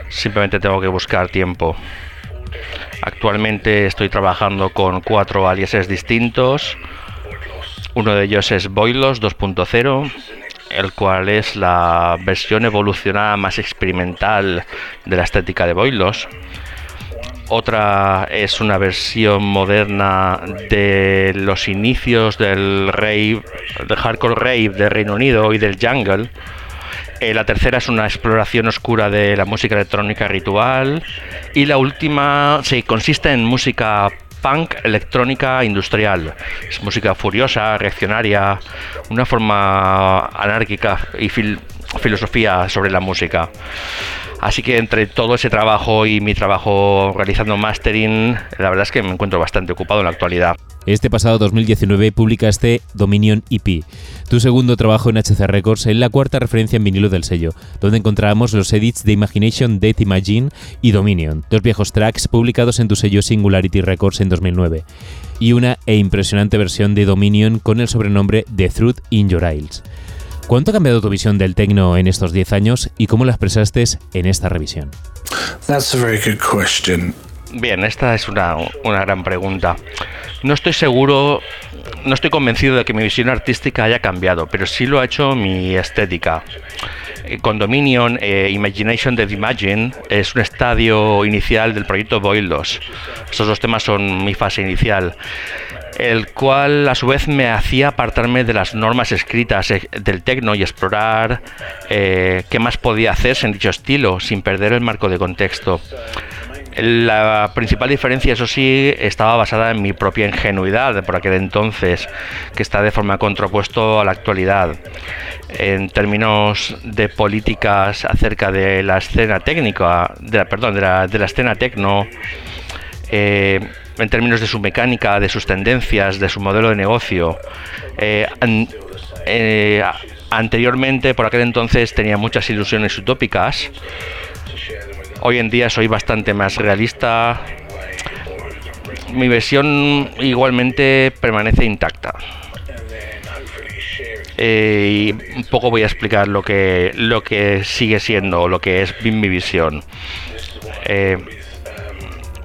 Simplemente tengo que buscar tiempo. Actualmente estoy trabajando con cuatro aliases distintos uno de ellos es Boilos 2.0, el cual es la versión evolucionada más experimental de la estética de Boilos. Otra es una versión moderna de los inicios del rave, del hardcore rave del Reino Unido y del jungle. Eh, la tercera es una exploración oscura de la música electrónica ritual. Y la última sí, consiste en música punk electrónica industrial. Es música furiosa, reaccionaria, una forma anárquica y filosofía sobre la música. Así que entre todo ese trabajo y mi trabajo realizando mastering, la verdad es que me encuentro bastante ocupado en la actualidad. Este pasado 2019 publicaste Dominion EP, tu segundo trabajo en HC Records, en la cuarta referencia en vinilo del sello, donde encontramos los edits de Imagination, Death Imagine y Dominion, dos viejos tracks publicados en tu sello Singularity Records en 2009, y una e impresionante versión de Dominion con el sobrenombre The Truth in Your Eyes. ¿Cuánto ha cambiado tu visión del techno en estos 10 años y cómo la expresaste en esta revisión? That's a very good question. Bien, esta es una, una gran pregunta. No estoy seguro, no estoy convencido de que mi visión artística haya cambiado, pero sí lo ha hecho mi estética. Eh, Con Dominion, eh, Imagination the Imagine es un estadio inicial del proyecto Boil 2. Estos dos temas son mi fase inicial el cual a su vez me hacía apartarme de las normas escritas eh, del tecno y explorar eh, qué más podía hacerse en dicho estilo sin perder el marco de contexto. La principal diferencia, eso sí, estaba basada en mi propia ingenuidad por aquel entonces, que está de forma contrapuesto a la actualidad. En términos de políticas acerca de la escena técnica, perdón, de la, de la escena tecno, eh, en términos de su mecánica, de sus tendencias, de su modelo de negocio. Eh, eh, anteriormente, por aquel entonces, tenía muchas ilusiones utópicas. Hoy en día soy bastante más realista. Mi versión igualmente permanece intacta. Eh, y un poco voy a explicar lo que, lo que sigue siendo, lo que es mi visión. Eh,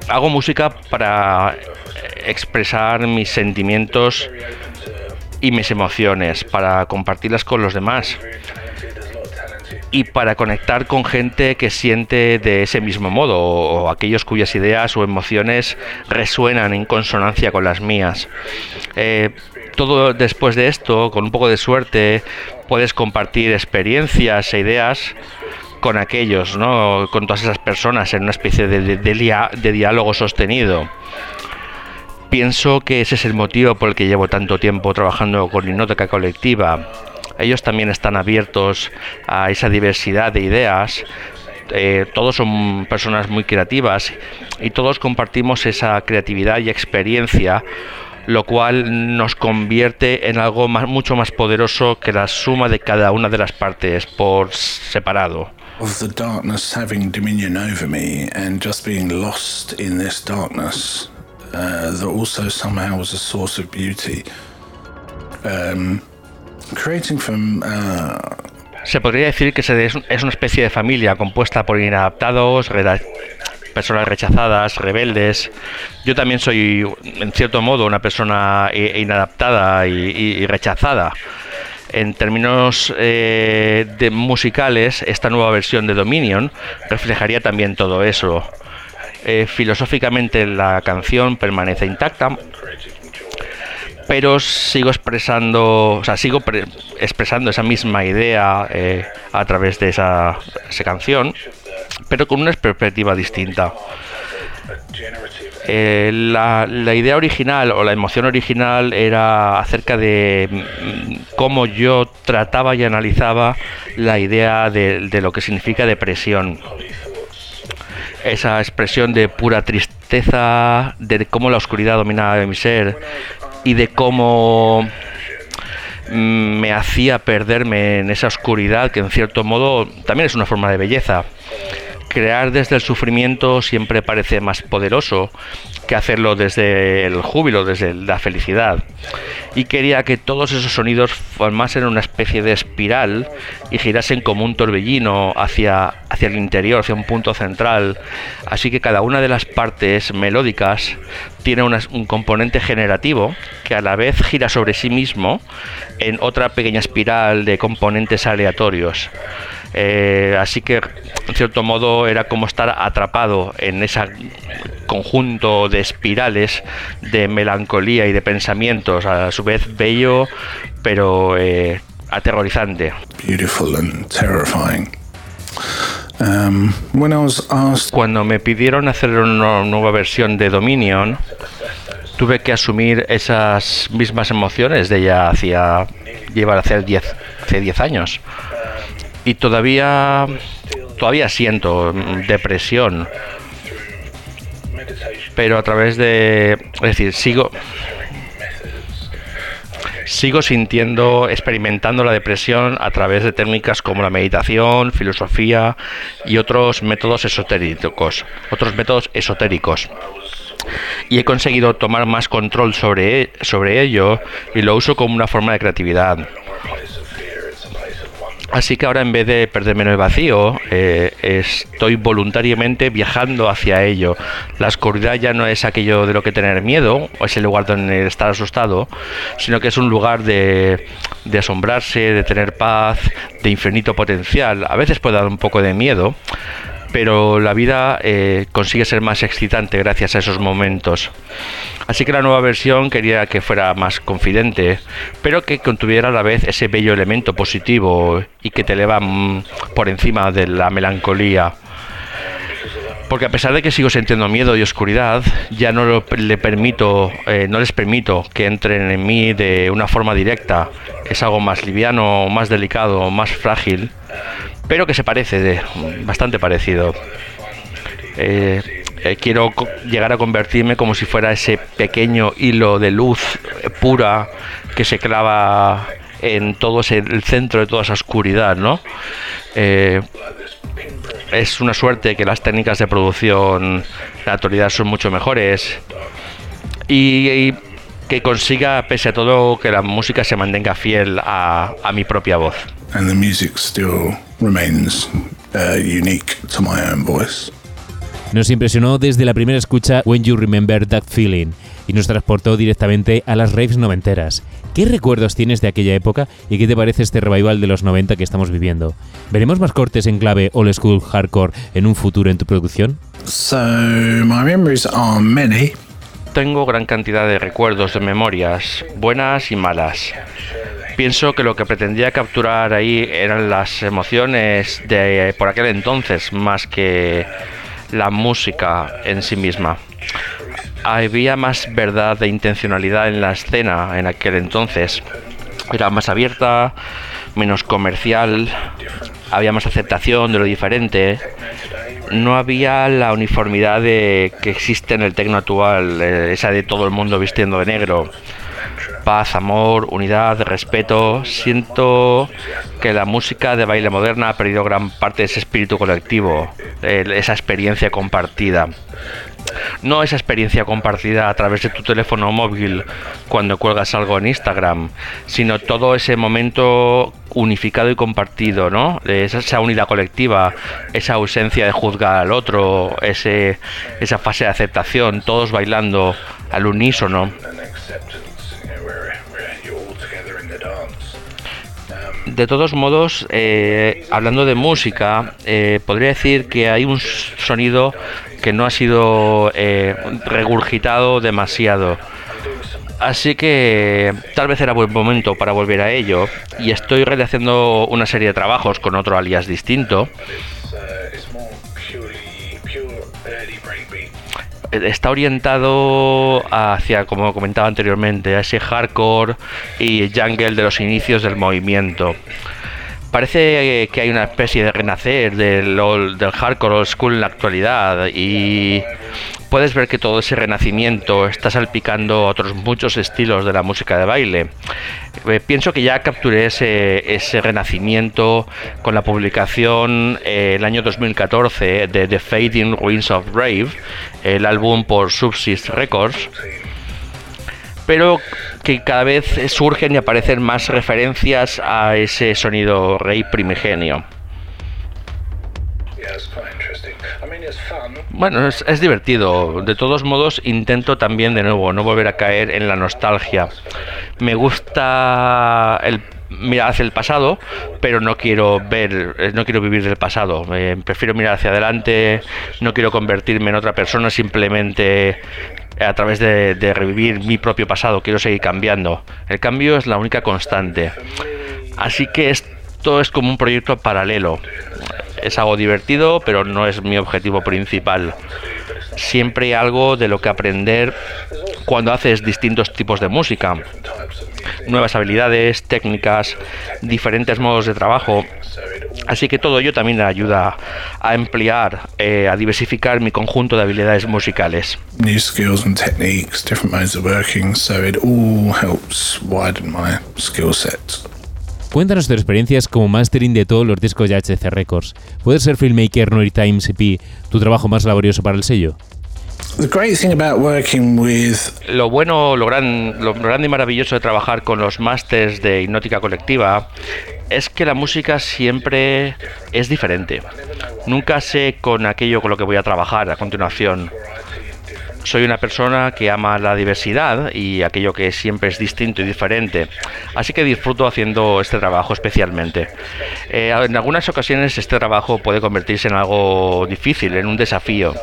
hago música para expresar mis sentimientos y mis emociones, para compartirlas con los demás y para conectar con gente que siente de ese mismo modo o, aquellos cuyas ideas o emociones resuenan en consonancia con las mías. Eh, todo después de esto, con un poco de suerte, puedes compartir experiencias e ideas con aquellos, ¿no? con todas esas personas en una especie de, de, diálogo sostenido. Pienso que ese es el motivo por el que llevo tanto tiempo trabajando con Hipnótica Colectiva. Ellos también están abiertos a esa diversidad de ideas. Eh, todos son personas muy creativas y todos compartimos esa creatividad y experiencia lo cual nos convierte en algo más, mucho más poderoso que la suma de cada una de las partes por separado. Of the darkness having dominion over me and just being lost in this darkness, uh, that also somehow was a source of beauty. Um, creating from. Uh, Se podría decir que se es una especie de familia compuesta por inadaptados, personas rechazadas, rebeldes. Yo también soy, en cierto modo, una persona inadaptada y, y rechazada. En términos eh, de musicales, esta nueva versión de Dominion reflejaría también todo eso. Eh, filosóficamente la canción permanece intacta, pero sigo expresando, o sea, sigo expresando esa misma idea eh, a través de esa, esa canción, pero con una perspectiva distinta. Eh, la, la, idea original o la emoción original era acerca de mm, cómo yo trataba y analizaba la idea de, de, lo que significa depresión. Esa expresión de pura tristeza, de cómo la oscuridad dominaba mi ser y de cómo mm, me hacía perderme en esa oscuridad que en cierto modo también es una forma de belleza crear desde el sufrimiento siempre parece más poderoso que hacerlo desde el júbilo, desde la felicidad. Y quería que todos esos sonidos formasen una especie de espiral y girasen como un torbellino hacia, hacia el interior, hacia un punto central. Así que cada una de las partes melódicas tiene un componente generativo que a la vez gira sobre sí mismo en otra pequeña espiral de componentes aleatorios. Eh, así que, en cierto modo, era como estar atrapado en ese conjunto de espirales de melancolía y de pensamientos, a su vez bello, pero eh, aterrorizante. Beautiful and terrifying. Um, when I was asked... Cuando me pidieron hacer una nueva versión de Dominion, tuve que asumir esas mismas emociones de ya hacía llevar hace 10 hace 10 años y todavía todavía siento depresión pero a través de es decir sigo sigo sintiendo, experimentando la depresión a través de técnicas como la meditación, filosofía y otros métodos esotéricos, otros métodos esotéricos. Y he conseguido tomar más control sobre, sobre ello y lo uso como una forma de creatividad. Así que ahora en vez de perderme en el vacío, eh, estoy voluntariamente viajando hacia ello. La oscuridad ya no es aquello de lo que tener miedo, o es el lugar donde estar asustado, sino que es un lugar de, de asombrarse, de tener paz, de infinito potencial. A veces puede dar un poco de miedo, pero la vida eh, consigue ser más excitante gracias a esos momentos. Así que la nueva versión quería que fuera más confidente, pero que contuviera a la vez ese bello elemento positivo y que te eleva mm, por encima de la melancolía. Porque a pesar de que sigo sintiendo miedo y oscuridad, ya no le permito, eh, no les permito que entren en mí de una forma directa. Es algo más liviano, más delicado, más frágil, pero que se parece, bastante parecido. Eh, eh, quiero llegar a convertirme como si fuera ese pequeño hilo de luz pura que se clava en todo ese, el centro de toda esa oscuridad, ¿no? Es una suerte que las técnicas de producción de la actualidad son mucho mejores y, que consiga, pese a todo, que la música se mantenga fiel a, a mi propia voz. And the music still remains uh, unique to my own voice. Nos impresionó desde la primera escucha When You Remember That Feeling y nos transportó directamente a las raves noventeras. ¿Qué recuerdos tienes de aquella época y qué te parece este revival de los 90 que estamos viviendo? ¿Veremos más cortes en clave old school hardcore en un futuro en tu producción? So, my memories are many. Tengo gran cantidad de recuerdos, de memorias, buenas y malas. Pienso que lo que pretendía capturar ahí eran las emociones de por aquel entonces más que la música en sí misma. Había más verdad e intencionalidad en la escena en aquel entonces. Era más abierta, menos comercial, había más aceptación de lo diferente. No había la uniformidad de que existe en el tecno actual, eh, esa de todo el mundo vistiendo de negro paz, amor, unidad, respeto. Siento que la música de baile moderna ha perdido gran parte de ese espíritu colectivo, esa experiencia compartida. No esa experiencia compartida a través de tu teléfono móvil cuando cuelgas algo en Instagram, sino todo ese momento unificado y compartido, ¿no? Esa, unidad colectiva, esa ausencia de juzgar al otro, ese, esa fase de aceptación, todos bailando al unísono. de todos modos, eh, hablando de música, eh, podría decir que hay un sonido que no ha sido eh, regurgitado demasiado. Así que tal vez era buen momento para volver a ello y estoy realizando una serie de trabajos con otro alias distinto está orientado hacia, como comentaba anteriormente, a ese hardcore y jungle de los inicios del movimiento. Parece que hay una especie de renacer del, del hardcore old school en la actualidad y puedes ver que todo ese renacimiento está salpicando otros muchos estilos de la música de baile. Eh, pienso que ya capturé ese, ese renacimiento con la publicación eh, el año 2014 de The Fading Ruins of Rave, el álbum por Subsist Records pero que cada vez surgen y aparecen más referencias a ese sonido rey primigenio. Bueno, es, divertido. De todos modos, intento también de nuevo no volver a caer en la nostalgia. Me gusta el mirar hacia el pasado, pero no quiero ver, eh, no quiero vivir del pasado. prefiero mirar hacia adelante. No quiero convertirme en otra persona simplemente a través de, revivir mi propio pasado. Quiero seguir cambiando. El cambio es la única constante. Así que esto es como un proyecto paralelo es algo divertido, pero no es mi objetivo principal. Siempre hay algo de lo que aprender cuando haces distintos tipos de música. nuevas habilidades, técnicas, diferentes modos de trabajo. Así que todo ello también ayuda a emplear, eh, a diversificar mi conjunto de habilidades musicales. New skills and techniques, different modes of working, so it all helps widen my skill sets. Cuéntanos tus experiencias como mastering de todos los discos de HC Records. ¿Puede ser Filmmaker, Noir Times EP tu trabajo más laborioso para el sello? The great thing about working with Lo bueno, lo, gran, lo grande y maravilloso de trabajar con los másters de hipnótica colectiva es que la música siempre es diferente. Nunca sé con aquello con lo que voy a trabajar a continuación. Soy una persona que ama la diversidad y aquello que siempre es distinto y diferente. Así que disfruto haciendo este trabajo especialmente. Eh, en algunas ocasiones este trabajo puede convertirse en algo difícil, en un desafío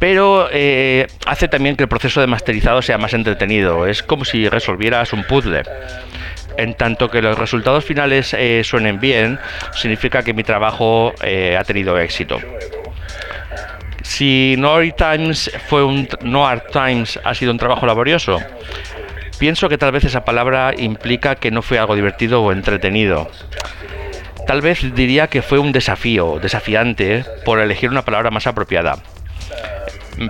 pero eh, hace también que el proceso de masterizado sea más entretenido. Es como si resolvieras un puzzle. En tanto que los resultados finales eh, suenen bien, significa que mi trabajo ha tenido éxito. Si No Art Times fue un Times ha sido un trabajo laborioso, pienso que tal vez esa palabra implica que no fue algo divertido o entretenido. Tal vez diría que fue un desafío, desafiante, por elegir una palabra más apropiada.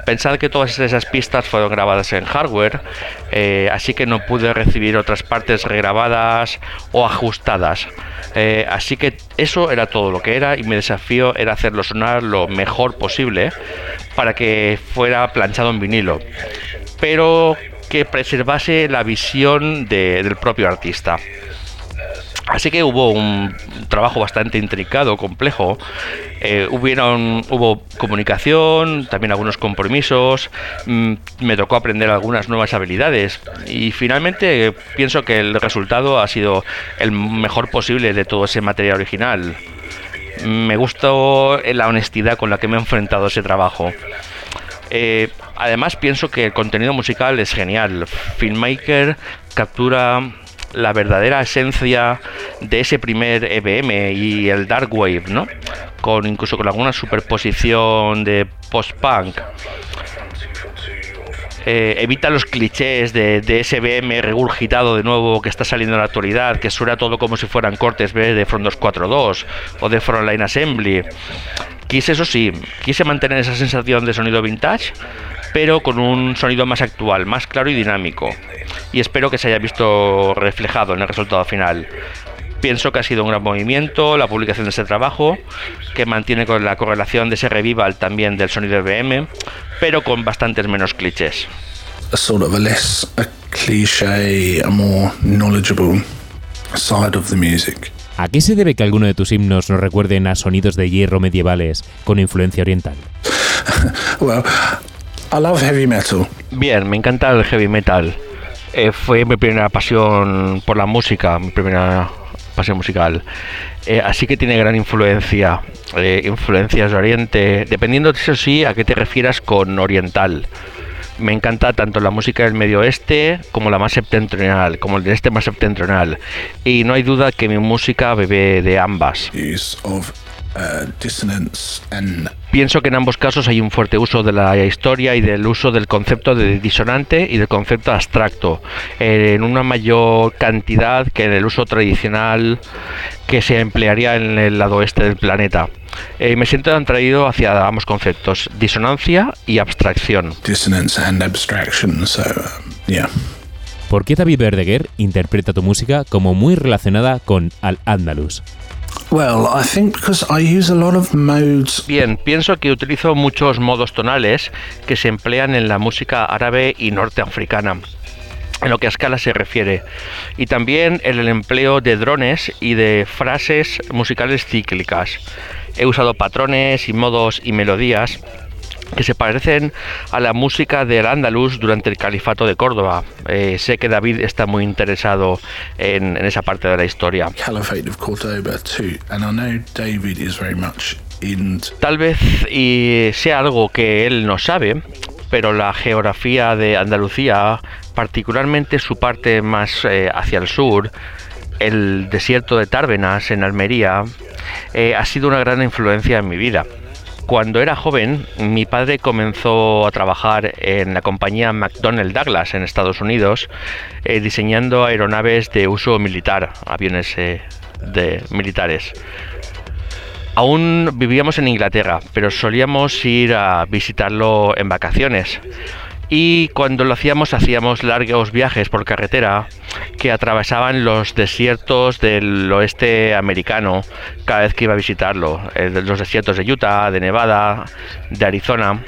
Pensad que todas esas pistas fueron grabadas en hardware, eh, así que no pude recibir otras partes regrabadas o ajustadas. Eh, así que eso era todo lo que era y mi desafío era hacerlo sonar lo mejor posible para que fuera planchado en vinilo, pero que preservase la visión de- del propio artista. Así que hubo un trabajo bastante intricado, complejo. Eh, hubieron, hubo comunicación, también algunos compromisos. mm, me tocó aprender algunas nuevas habilidades. Y finalmente pienso que el resultado ha sido el mejor posible de todo ese material original. Me gustó la honestidad con la que me he enfrentado a ese trabajo. Eh, además pienso que el contenido musical es genial. Filmmaker captura la verdadera esencia de ese primer EBM y el Dark Wave, ¿no? Con incluso con alguna superposición de post-punk. Eh, evita los clichés de, ese BM regurgitado de nuevo que está saliendo en la actualidad, que suena todo como si fueran cortes ¿ves? de Front 242 o de Frontline Assembly. Quise, eso sí, quise mantener esa sensación de sonido vintage, pero con un sonido más actual, más claro y dinámico. Y espero que se haya visto reflejado en el resultado final. Pienso que ha sido un gran movimiento la publicación de este trabajo, que mantiene con la correlación de ese revival también del sonido BM, pero con bastantes menos clichés. a sort of a less a cliche, a more knowledgeable side of the music. ¿A qué se debe que alguno de tus himnos nos recuerden a sonidos de hierro medievales con influencia oriental? [LAUGHS] Well, I love heavy metal. Bien, me encanta el heavy metal. Eh, fue mi primera pasión por la música, mi primera pasión musical. Eh, así que tiene gran influencia, eh, influencias de Oriente, dependiendo, eso sí, a qué te refieras con oriental. Me encanta tanto la música del medio oeste como la más septentrional, como el del este más septentrional. Y no hay duda que mi música bebe de ambas. Uh, dissonance and Pienso que en ambos casos hay un fuerte uso de la historia y del uso del concepto de disonante y del concepto abstracto, eh, en una mayor cantidad que en el uso tradicional que se emplearía en el lado oeste del planeta. Eh, me siento atraído hacia ambos conceptos, disonancia y abstracción. dissonance and abstraction. So, um, yeah. ¿Por qué David Verdeguer interpreta tu música como muy relacionada con Al-Ándalus? Well, I think because I use a lot of modes. Bien, pienso que utilizo muchos modos tonales que se emplean en la música árabe y norteafricana en lo que a escala se refiere, y también en el empleo de drones y de frases musicales cíclicas. He usado patrones y modos y melodías que se parecen a la música del Andalus durante el califato de Córdoba. Eh, sé que David está muy interesado en, en esa parte de la historia. Caliphate of Cordoba too, and I know David is very much in. Tal vez y sea algo que él no sabe, pero la geografía de Andalucía, particularmente su parte más eh, hacia el sur, el desierto de Tárbenas en Almería, eh, ha sido una gran influencia en mi vida. cuando era joven, mi padre comenzó a trabajar en la compañía McDonnell Douglas en Estados Unidos, eh, diseñando aeronaves de uso militar, aviones eh, de militares. Aún vivíamos en Inglaterra, pero solíamos ir a visitarlo en vacaciones. Y cuando lo hacíamos, hacíamos largos viajes por carretera que atravesaban los desiertos del oeste americano cada vez que iba a visitarlo. eh, Los desiertos de Utah, de Nevada, de Arizona.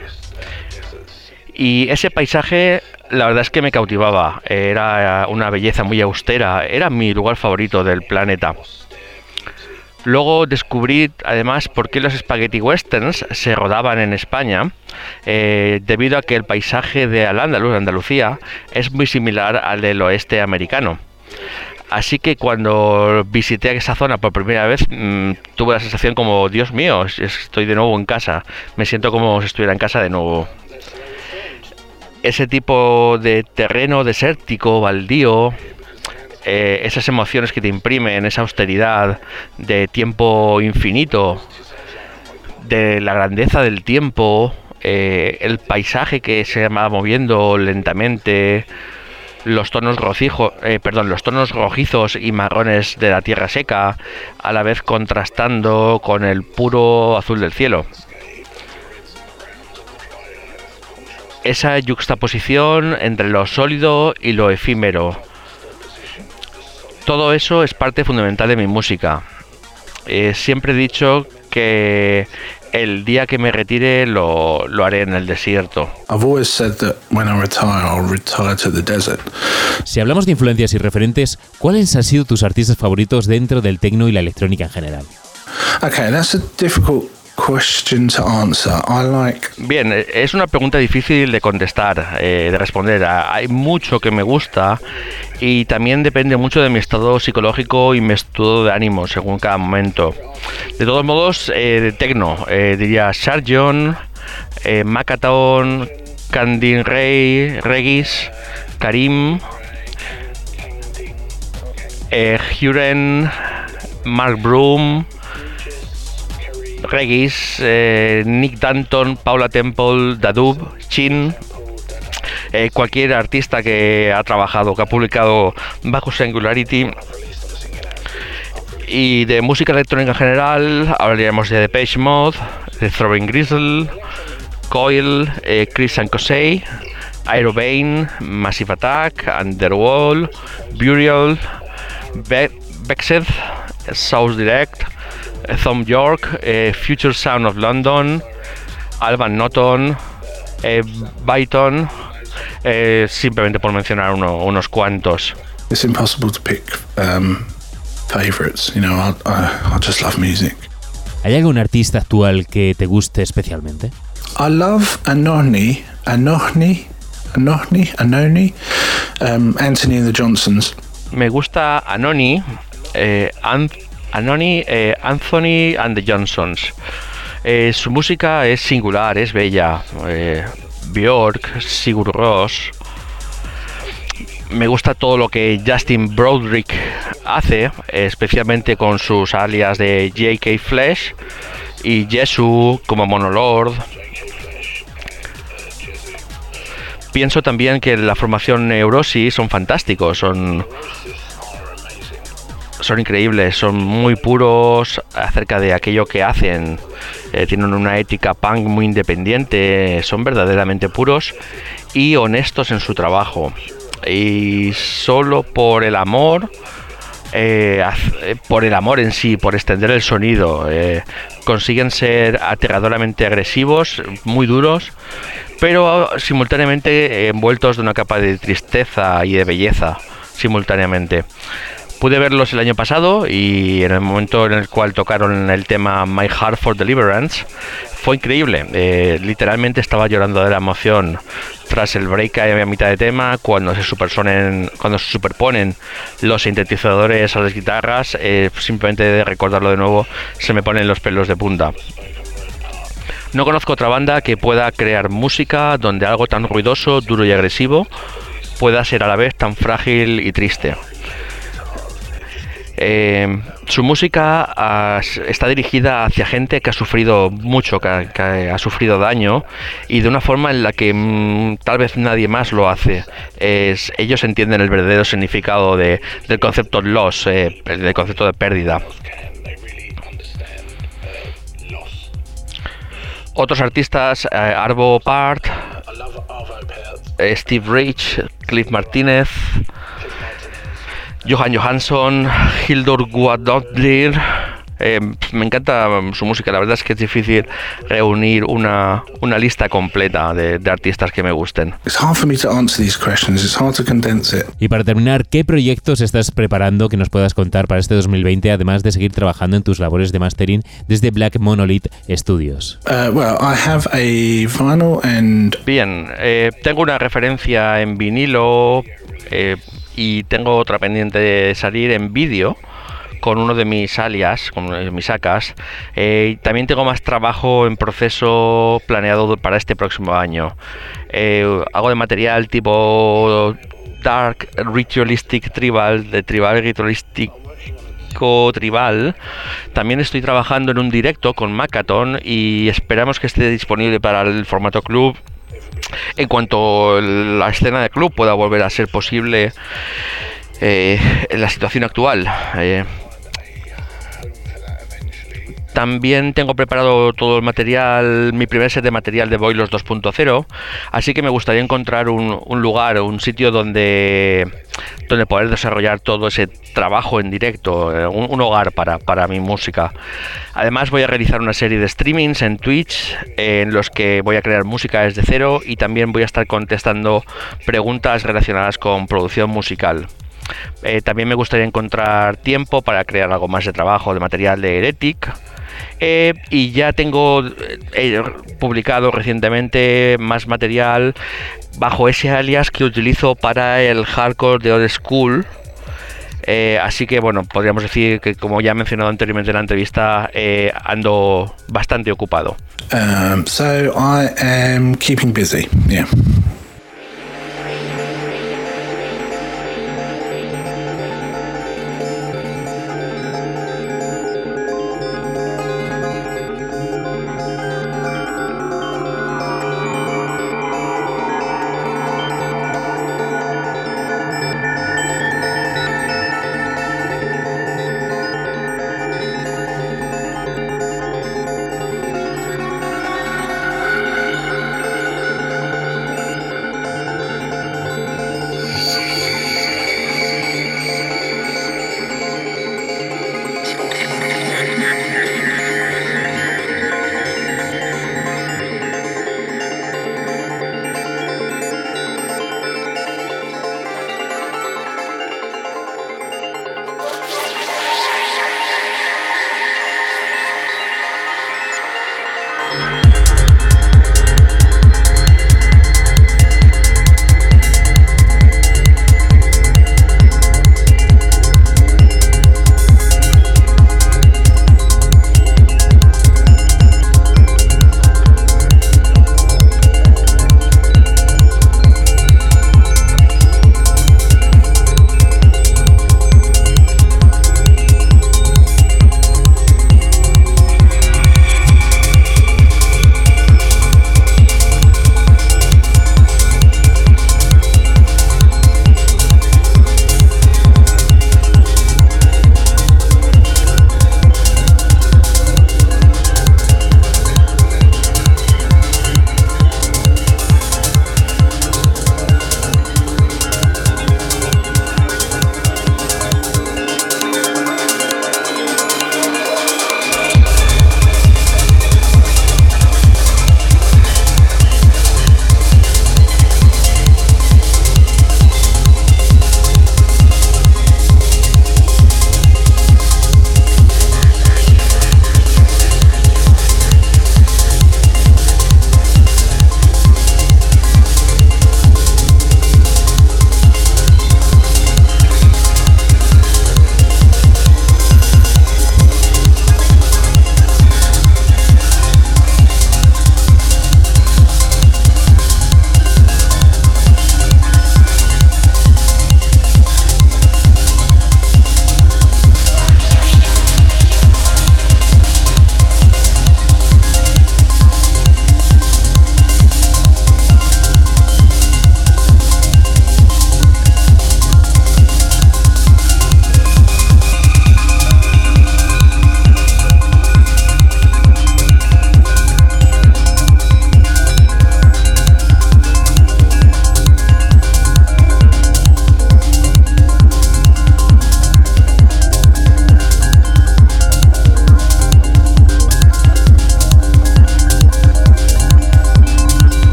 Y ese paisaje, la verdad es que me cautivaba. Era una belleza muy austera. Era mi lugar favorito del planeta. Luego descubrí además por qué los spaghetti westerns se rodaban en España, eh, debido a que el paisaje de Al-Ándalus, Andalucía, es muy similar al del oeste americano. Así que cuando visité esa zona por primera vez, mm, tuve la sensación como, Dios mío, es- estoy de nuevo en casa. Me siento como si estuviera en casa de nuevo. Ese tipo de terreno desértico, baldío, eh, esas emociones que te imprimen, esa austeridad de tiempo infinito, de la grandeza del tiempo, eh, el paisaje que se va moviendo lentamente, los tonos rojizos, perdón, los tonos rojizos y marrones de la tierra seca, a la vez contrastando con el puro azul del cielo. Esa yuxtaposición entre lo sólido y lo efímero. Todo eso es parte fundamental de mi música. Eh, siempre he dicho que el día que me retire lo, lo haré en el desierto. I've always said that when I retire, I'll retire to the desert. Si hablamos de influencias y referentes, ¿cuáles han sido tus artistas favoritos dentro del tecno y la electrónica en general? Okay, that's a difficult question to answer. I like Bien, eh, es una pregunta difícil de contestar, eh, de responder. Ah, Hay mucho que me gusta y también depende mucho de mi estado psicológico y mi estado de ánimo según cada momento. De todos modos, eh, de tecno, eh, diría Sarjon, eh, Makaton, Candin Rey, Regis, Karim, eh, Huren, Mark Broom, Regis, eh, Nick Danton, Paula Temple, Dadub, Chin, eh, cualquier artista que ha trabajado, que ha publicado bajo Singularity. Y de música electrónica en general, hablaríamos de Depeche Mode, de Throwing Grizzle, Coil, eh, Chris and Cosey, Aerobane, Massive Attack, Underworld, Burial, Be South Direct, Thom York, eh, Future Sound of London, Alban Norton, eh, Byton, eh, simplemente por mencionar uno- unos cuantos. it's impossible to pick um, favorites. You know, I, I, I just love music. ¿Hay algún artista actual que te guste especialmente? I love Anoni, Anoni, Anoni, Anoni, um, Anthony and the Johnsons. Me gusta Anoni, eh, An- Anoni, eh, Anthony and the Johnsons. Eh, su música es singular, es bella. Eh, Björk, Sigur Rós. Me gusta todo lo que Justin Broderick hace, especialmente con sus alias de J.K. Flesh y Jesu como Monolord. Pienso también que la formación Neurosis son fantásticos, son son increíbles, son muy puros acerca de aquello que hacen. Eh, tienen una ética punk muy independiente, son verdaderamente puros y honestos en su trabajo. Y solo por el amor, eh, eh, por el amor en sí, por extender el sonido, consiguen ser aterradoramente agresivos, muy duros, pero simultáneamente envueltos de una capa de tristeza y de belleza, simultáneamente. Pude verlos el año pasado y en el momento en el cual tocaron el tema My Heart for Deliverance fue increíble. Eh, literalmente estaba llorando de la emoción tras el break a mitad de tema cuando se superponen, los sintetizadores a las guitarras. eh, simplemente de recordarlo de nuevo se me ponen los pelos de punta. No conozco otra banda que pueda crear música donde algo tan ruidoso, duro y agresivo pueda ser a la vez tan frágil y triste. Eh, su música está dirigida hacia gente que ha sufrido mucho, que, ha- sufrido daño y de una forma en la que mm, tal vez nadie más lo hace. Es, ellos entienden el verdadero significado de- del concepto loss, eh, del concepto de pérdida. Otros artistas, eh, Arvo Part, eh, Steve Rich, Cliff Martínez, Johan Johansson, Hildur Guadotlir. Eh, me encanta su música, la verdad es que es difícil reunir una, una lista completa de, de artistas que me gusten. It's hard for me to answer these questions. It's hard to condense it. Y para terminar, ¿qué proyectos estás preparando que nos puedas contar para este 2020, además de seguir trabajando en tus labores de mastering desde Black Monolith Studios? Uh, well, I have a vinyl and Bien, eh, tengo una referencia en vinilo eh, y tengo otra pendiente de salir en vídeo con uno de mis alias, con mis sacas. Eh, también tengo más trabajo en proceso planeado para este próximo año. Eh, hago de material tipo Dark Ritualistic Tribal, de Tribal Ritualistic tribal. También estoy trabajando en un directo con Macaton y esperamos que esté disponible para el formato club en cuanto la escena de club pueda volver a ser posible eh, en la situación actual. Eh, también tengo preparado todo el material, mi primer set de material de Boilos 2.0, así que me gustaría encontrar un, lugar, un sitio donde, donde poder desarrollar todo ese trabajo en directo, eh, un, hogar para, para mi música. Además voy a realizar una serie de streamings en Twitch en los que voy a crear música desde cero y también voy a estar contestando preguntas relacionadas con producción musical. Eh, también me gustaría encontrar tiempo para crear algo más de trabajo, de material de Heretic. Eh, y ya tengo eh, publicado recientemente más material bajo ese alias que utilizo para el hardcore de Old School. Eh, así que bueno, podríamos decir que como ya he mencionado anteriormente en la entrevista, eh, ando bastante ocupado. um, so I am keeping busy. Yeah.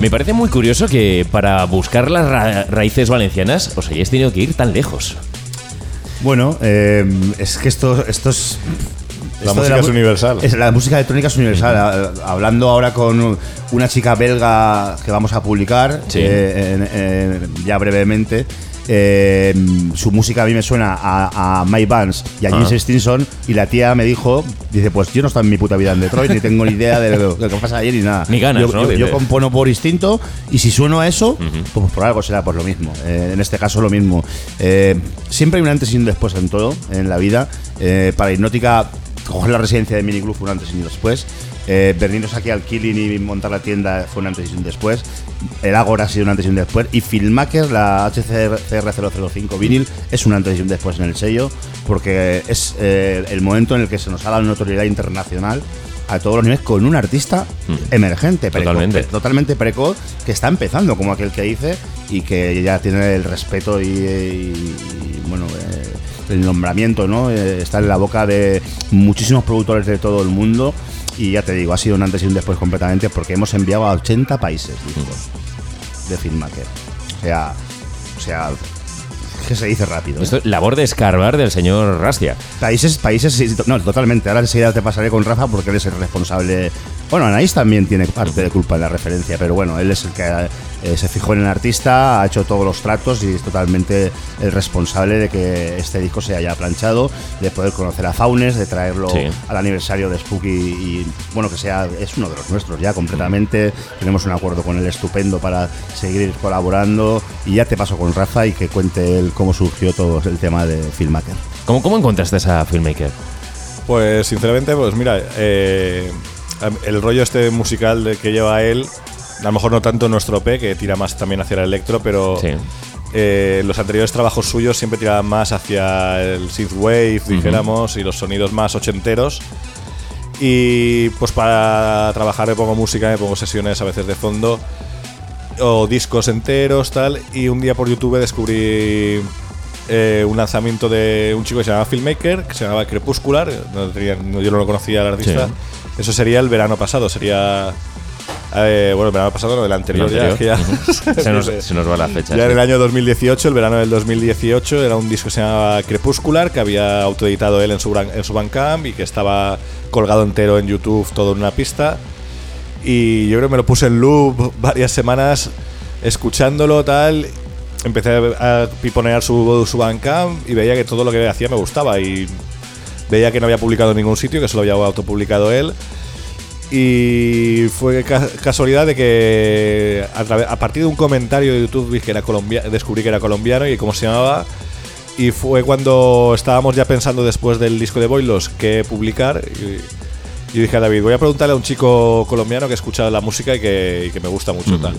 Me parece muy curioso que para buscar las ra- raíces valencianas os hayáis tenido que ir tan lejos. Bueno, eh, es que esto, esto es. La esto música es universal. Es, la música electrónica es universal. Hablando ahora con una chica belga que vamos a publicar Sí. eh, en- en- ya brevemente. Eh, su música a mí me suena a, a Mike Vance y a James Ah. Stinson y la tía me dijo, dice, pues yo no estoy en mi puta vida en Detroit, ni tengo ni idea de lo, de lo que pasa ayer ni nada. Ni ganas, yo, ¿no? yo- compono por instinto y si sueno a eso, pues por algo será pues lo mismo. Eh, en este caso lo mismo. Eh, siempre hay un antes y un después en todo, en la vida. Para Hipnótica, coger la residencia de Miniclub fue un antes y un después. Eh, venirnos aquí al Killing y montar la tienda fue un antes y un después. El Agora ha sido un antes y un después. Y Filmmaker, la HCR005 vinil, es un antes y un después en el sello, porque es eh, el momento en el que se nos ha dado notoriedad internacional a todos los niveles con un artista emergente, precoz, Totalmente. totalmente precoz, que está empezando, como aquel que dice, y que ya tiene el respeto y, y- y, bueno, eh, el nombramiento, ¿no? Eh, está en la boca de muchísimos productores de todo el mundo. Y ya te digo, ha sido un antes y un después completamente porque hemos enviado a 80 países discos de Filmmaker. O sea, o sea, que se dice rápido. ¿eh? Esto labor de escarbar del señor Rastia. Países, países, no, totalmente. Ahora enseguida te pasaré con Rafa porque él es el responsable. Bueno, Anaís también tiene parte de culpa en la referencia, pero bueno, él es el que eh, se fijó en el artista, ha hecho todos los tratos y es totalmente el responsable de que este disco se haya planchado, de poder conocer a Faunes, de traerlo Sí. al aniversario de Spooky y, bueno, que sea, es uno de los nuestros ya completamente. Tenemos un acuerdo con él estupendo para seguir colaborando y ya te paso con Rafa y que cuente él cómo surgió todo el tema de Filmmaker. ¿Cómo, cómo encontraste a Filmmaker? Pues sinceramente, pues mira, eh, el rollo este musical de que lleva él, a lo mejor no tanto nuestro P, que tira más también hacia el electro, pero Sí. eh, los anteriores trabajos suyos siempre tiraban más hacia el synthwave, dijéramos, y los sonidos más ochenteros. Y pues para trabajar me pongo música, me pongo sesiones a veces de fondo o discos enteros, tal. Y un día por YouTube descubrí eh, un lanzamiento de un chico que se llamaba Filmmaker, que se llamaba Crepuscular. no tenía- yo no lo conocía al artista. Sí. Eso sería el verano pasado, sería. Eh, bueno, el verano pasado, no, el anterior, El ya, ya- se, nos, se nos va la fecha. ya en sí. el año 2018, el verano del 2018, era un disco que se llamaba Crepuscular, que había autoeditado él en su, en su Bandcamp y que estaba colgado entero en YouTube, todo en una pista. Y yo creo que me lo puse en loop varias semanas escuchándolo, tal. Empecé a a piponear su, su Bandcamp y veía que todo lo que hacía me gustaba. Y veía que no había publicado en ningún sitio, que solo había autopublicado él. Y fue ca- casualidad de que a, a partir de un comentario de YouTube vi que era colombia descubrí que era colombiano y cómo se llamaba. Y fue cuando estábamos ya pensando después del disco de Boilos qué publicar. Y, dije a David, voy a preguntarle a un chico colombiano que ha escuchado la música y que, y que me gusta mucho tal.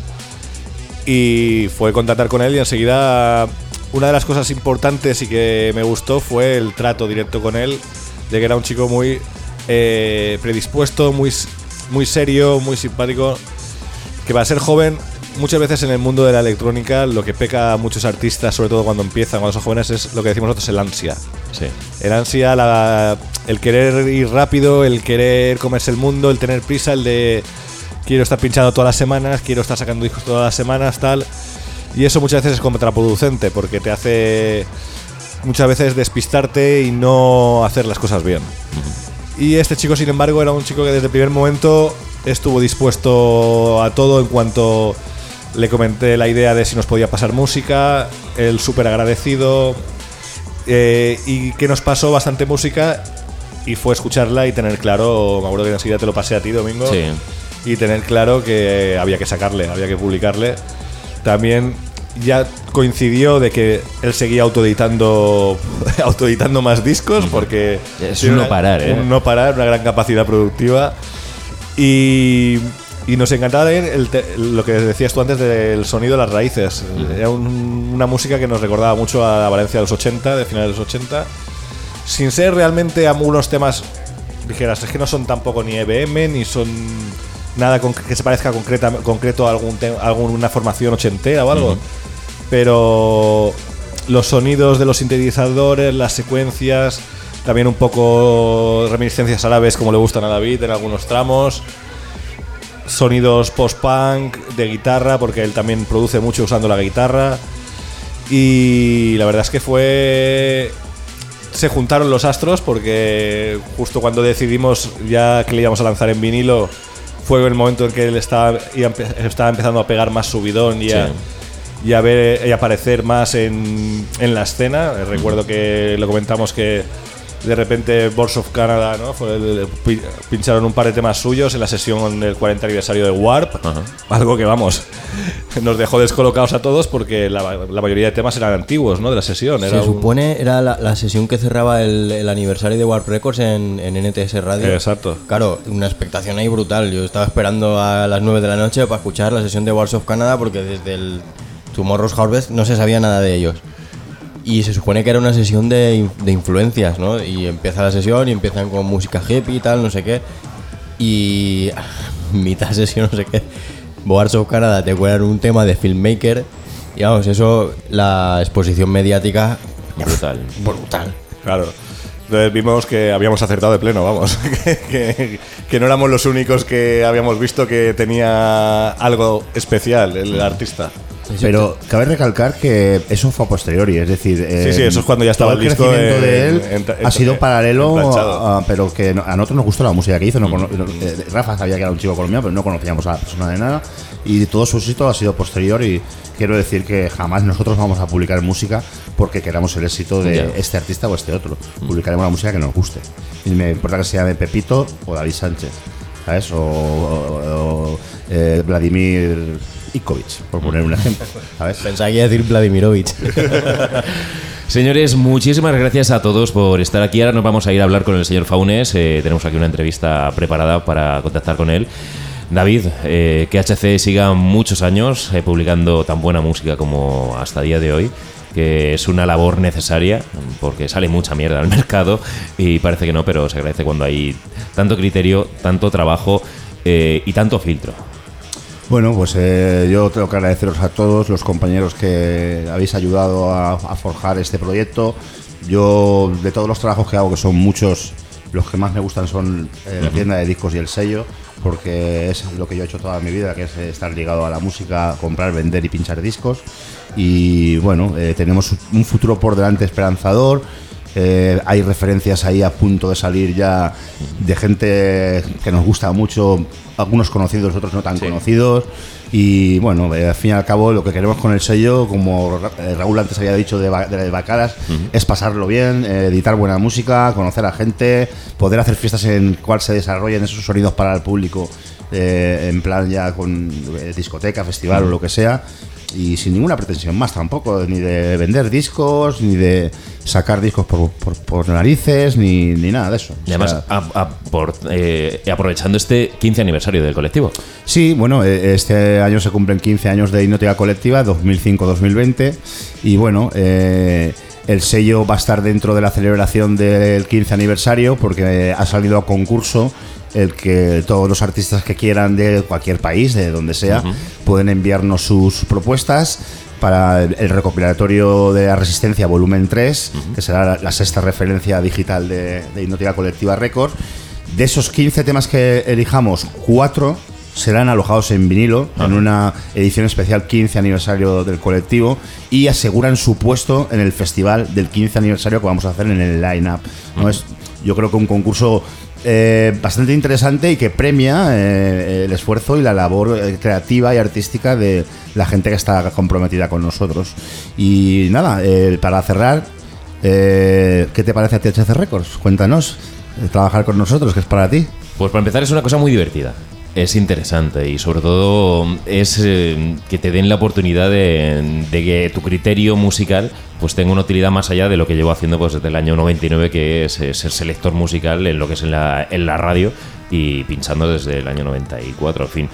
Y fue contactar con él y enseguida una de las cosas importantes y que me gustó fue el trato directo con él, de que era un chico muy eh, predispuesto, muy, muy serio, muy simpático, que para ser joven, muchas veces en el mundo de la electrónica lo que peca a muchos artistas, sobre todo cuando empiezan, cuando son jóvenes, es lo que decimos nosotros, el ansia. Sí. El ansia, la- el querer ir rápido, el querer comerse el mundo, el tener prisa, el de quiero estar pinchando todas las semanas, quiero estar sacando discos todas las semanas, tal. Y eso muchas veces es contraproducente porque te hace muchas veces despistarte y no hacer las cosas bien. Y este chico, sin embargo, era un chico que desde el primer momento estuvo dispuesto a todo en cuanto le comenté la idea de si nos podía pasar música, él súper agradecido eh, y que nos pasó bastante música y fue escucharla y tener claro, me acuerdo que enseguida te lo pasé a ti, Domingo, Sí. y tener claro que había que sacarle, había que publicarle. También ya coincidió de que él seguía autoeditando, [LAUGHS] autoeditando más discos porque Es un no una- parar, ¿eh? un no parar, una gran capacidad productiva y, y nos encantaba también el te- lo que decías tú antes del sonido de las raíces. Era un- una música que nos recordaba mucho a la Valencia de los 80, de finales de los 80, sin ser realmente algunos temas, dijeras, es que no son tampoco ni EBM, ni son nada con- que se parezca concreta, concreto a algún alguna formación ochentera o algo. Pero los sonidos de los sintetizadores, las secuencias, también un poco reminiscencias árabes como le gustan a David en algunos tramos. sonidos post-punk de guitarra, porque él también produce mucho usando la guitarra. Y la verdad es que fue. Se juntaron los astros porque justo cuando decidimos ya que le íbamos a lanzar en vinilo, fue el momento en que él estaba, estaba empezando a pegar más subidón y a, Sí. y a ver y a aparecer más en, en la escena. Eh, Recuerdo que lo comentamos que de repente Boards of Canada ¿no? Fue el- pi- pincharon un par de temas suyos en la sesión del 40 aniversario de Warp. Algo que, vamos, [LAUGHS] nos dejó descolocados a todos porque la, la mayoría de temas eran antiguos ¿no? de la sesión. Era Se un- supone era la, la sesión que cerraba el, el aniversario de Warp Records en, en NTS Radio. Exacto. Claro, una expectación ahí brutal. Yo estaba esperando a las 9 de la noche para escuchar la sesión de Wars of Canada porque desde el Tomorrow's Harvest no se sabía nada de ellos. Y se supone que era una sesión de, de influencias, ¿no? Y empieza la sesión y empiezan con música hippie y tal, no sé qué. Y [LAUGHS] mitad sesión, no sé qué. Wars of Canada te cuelan un tema de filmmaker. Y vamos, eso, la exposición mediática. Brutal. Brutal. Claro. Entonces vimos que habíamos acertado de pleno, vamos. [LAUGHS] que, que- que no éramos los únicos que habíamos visto que tenía algo especial el artista. Pero cabe recalcar que eso fue a posteriori, es decir, Sí, sí, eso es cuando ya estaba todo el el disco crecimiento de él en- en- ha sido paralelo, a- pero que no- a nosotros nos gustó la música que hizo. no cono- eh, Rafa sabía que era un chico colombiano, pero no conocíamos a la persona de nada. Y todo su éxito ha sido posterior y quiero decir que jamás nosotros vamos a publicar música porque queramos el éxito de Ya. este artista o este otro. Publicaremos la música que nos guste. Y me importa que sea de Pepito o David Sánchez, ¿sabes? O, o- o, eh, Vladimir Ikovic, por poner un ejemplo, ¿sabes? Pensaba que iba a decir Vladimirovich. [LAUGHS] Señores, muchísimas gracias a todos por estar aquí. Ahora nos vamos a ir a hablar con el señor Faunes. Eh, tenemos aquí una entrevista preparada para contactar con él. David, eh, que HC siga muchos años eh, publicando tan buena música como hasta día de hoy, que es una labor necesaria, porque sale mucha mierda al [LAUGHS] mercado y parece que no, pero se agradece cuando hay tanto criterio, tanto trabajo eh, y tanto filtro. Bueno, pues yo tengo que agradeceros a todos los compañeros que habéis ayudado a, a forjar este proyecto. Yo, de todos los trabajos que hago, que son muchos, los que más me gustan son eh, la tienda de discos y el sello, porque es lo que yo he hecho toda mi vida, que es estar ligado a la música, comprar, vender y pinchar discos. Y bueno, eh, tenemos un futuro por delante esperanzador. Eh, hay referencias ahí a punto de salir ya de gente que nos gusta mucho, algunos conocidos, otros no tan conocidos. Y bueno, eh, al fin y al cabo lo que queremos con el sello, como Ra- eh, Raúl antes había dicho de, Ba- de Bacalas, es pasarlo bien, eh, editar buena música, conocer a gente, poder hacer fiestas en cual se desarrollen esos sonidos para el público, eh, en plan ya con discoteca, festival o lo que sea y sin ninguna pretensión más tampoco, ni de vender discos, ni de sacar discos por, por- por narices, ni, ni nada de eso. Y O además, sea, a- a- por, eh, aprovechando este 15 aniversario del colectivo. Sí, bueno, eh, este año se cumplen 15 años de Hipnótica Colectiva, 2005-2020, y bueno, eh, el sello va a estar dentro de la celebración del 15 aniversario porque ha salido a concurso el que todos los artistas que quieran de cualquier país, de donde sea, pueden enviarnos sus propuestas para el recopilatorio de la Resistencia volumen 3, que será la, la sexta referencia digital de, de Hipnótica Colectiva Records. De esos 15 temas que elijamos, 4 serán alojados en vinilo en una edición especial 15 aniversario del colectivo y aseguran su puesto en el festival del 15 aniversario que vamos a hacer en el line-up. ¿no? Es, yo creo que un concurso eh, bastante interesante y que premia eh, el esfuerzo y la labor eh, creativa y artística de la gente que está comprometida con nosotros. Y nada, para cerrar, ¿qué te parece a THC Records? Cuéntanos, trabajar con nosotros, que es para ti. Pues para empezar es una cosa muy divertida. Es interesante y sobre todo es eh, que te den la oportunidad de, que tu criterio musical pues tenga una utilidad más allá de lo que llevo haciendo pues desde el año 99 que es eh, ser selector musical en lo que es en la, en la radio y pinchando desde el año 94, en fin.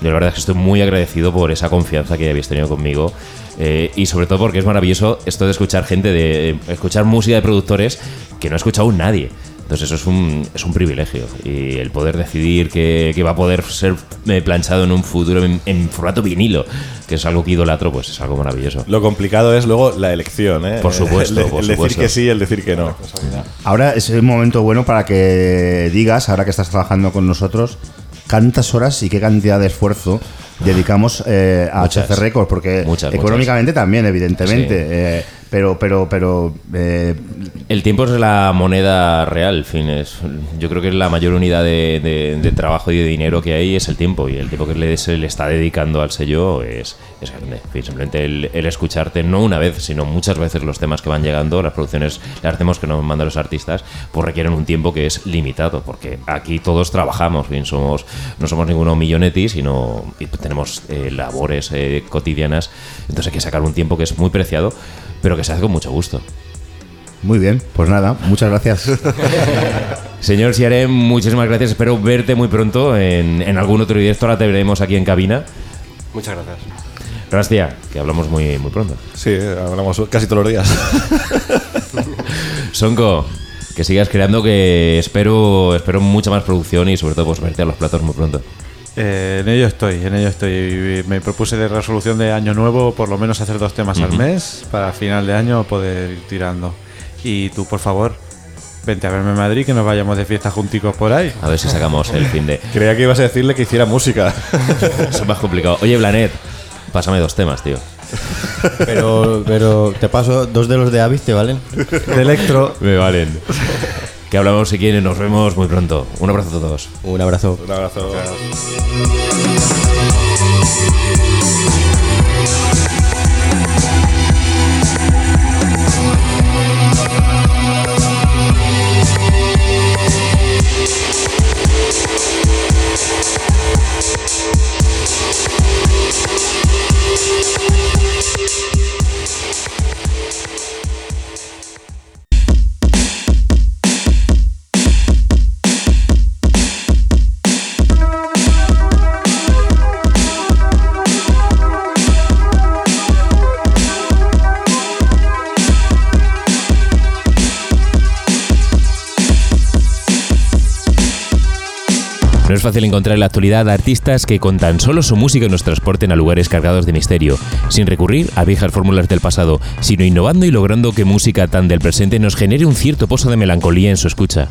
Yo la verdad es que estoy muy agradecido por esa confianza que habéis tenido conmigo eh, y sobre todo porque es maravilloso esto de escuchar gente, de escuchar música de productores que no ha escuchado nadie. Entonces eso es un, es un privilegio y el poder decidir que, que va a poder ser eh, planchado en un futuro en, en formato vinilo, que es algo que idolatro, pues es algo maravilloso. Lo complicado es luego la elección, ¿eh? Por supuesto, [LAUGHS] el, por el supuesto. decir que sí y el decir que no. Ahora es el momento bueno para que digas, ahora que estás trabajando con nosotros, cuántas horas y qué cantidad de esfuerzo dedicamos eh, a Muchas. HC Records, porque Muchas, económicamente también, evidentemente. Sí. eh, pero, pero, pero. eh, El tiempo es la moneda real, fin, es, yo creo que la mayor unidad de, trabajo y de dinero que hay es el tiempo y el tiempo que se le está dedicando al sello es, es grande. Fin, simplemente el, escucharte no una vez, sino muchas veces los temas que van llegando, las producciones, las hacemos que nos mandan los artistas, pues requieren un tiempo que es limitado, porque aquí todos trabajamos, bien, somos, no somos ninguno millonetti, sino tenemos eh, labores eh, cotidianas, entonces hay que sacar un tiempo que es muy preciado, pero que se hace con mucho gusto. muy bien, pues nada, muchas gracias. [LAUGHS] Señor Siarem, muchísimas gracias. Espero verte muy pronto en, en algún otro directo. Ahora te veremos aquí en cabina. Muchas gracias. Rastia, que hablamos muy, muy pronto. Sí, hablamos casi todos los días. [LAUGHS] Sonko, que sigas creando, que espero, espero mucha más producción y sobre todo pues, verte a los platos muy pronto. Eh, en ello estoy, en ello estoy. Me propuse de resolución de año nuevo por lo menos hacer dos temas al Ujú. mes para final de año poder ir tirando. Y tú, por favor, vente a verme en Madrid que nos vayamos de fiesta junticos por ahí. A ver si sacamos el fin de... [LAUGHS] Creía que ibas a decirle que hiciera música. [LAUGHS] Eso es más complicado. Oye, Blanet, pásame dos temas, tío. Pero, pero te paso dos de los de Avis, ¿te valen? De Electro. Me valen. Que hablamos si quieren, nos vemos muy pronto. Un abrazo a todos. Un abrazo. Un abrazo. No es fácil encontrar en la actualidad artistas que con tan solo su música nos transporten a lugares cargados de misterio, sin recurrir a viejas fórmulas del pasado, sino innovando y logrando que música tan del presente nos genere un cierto pozo de melancolía en su escucha.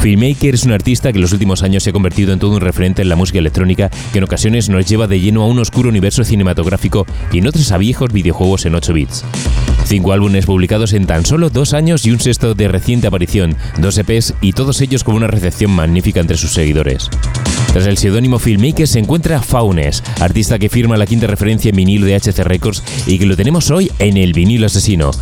Filmmaker es un artista que en los últimos años se ha convertido en todo un referente en la música electrónica que en ocasiones nos lleva de lleno a un oscuro universo cinematográfico y en otros a viejos videojuegos en 8 bits. Cinco álbumes publicados en tan solo dos años y un sexto de reciente aparición, dos EPs y todos ellos con una recepción magnífica entre sus seguidores. Tras el seudónimo Filmmaker se encuentra Faunes, artista que firma la quinta referencia en vinilo de HC Records y que lo tenemos hoy en el vinilo asesino.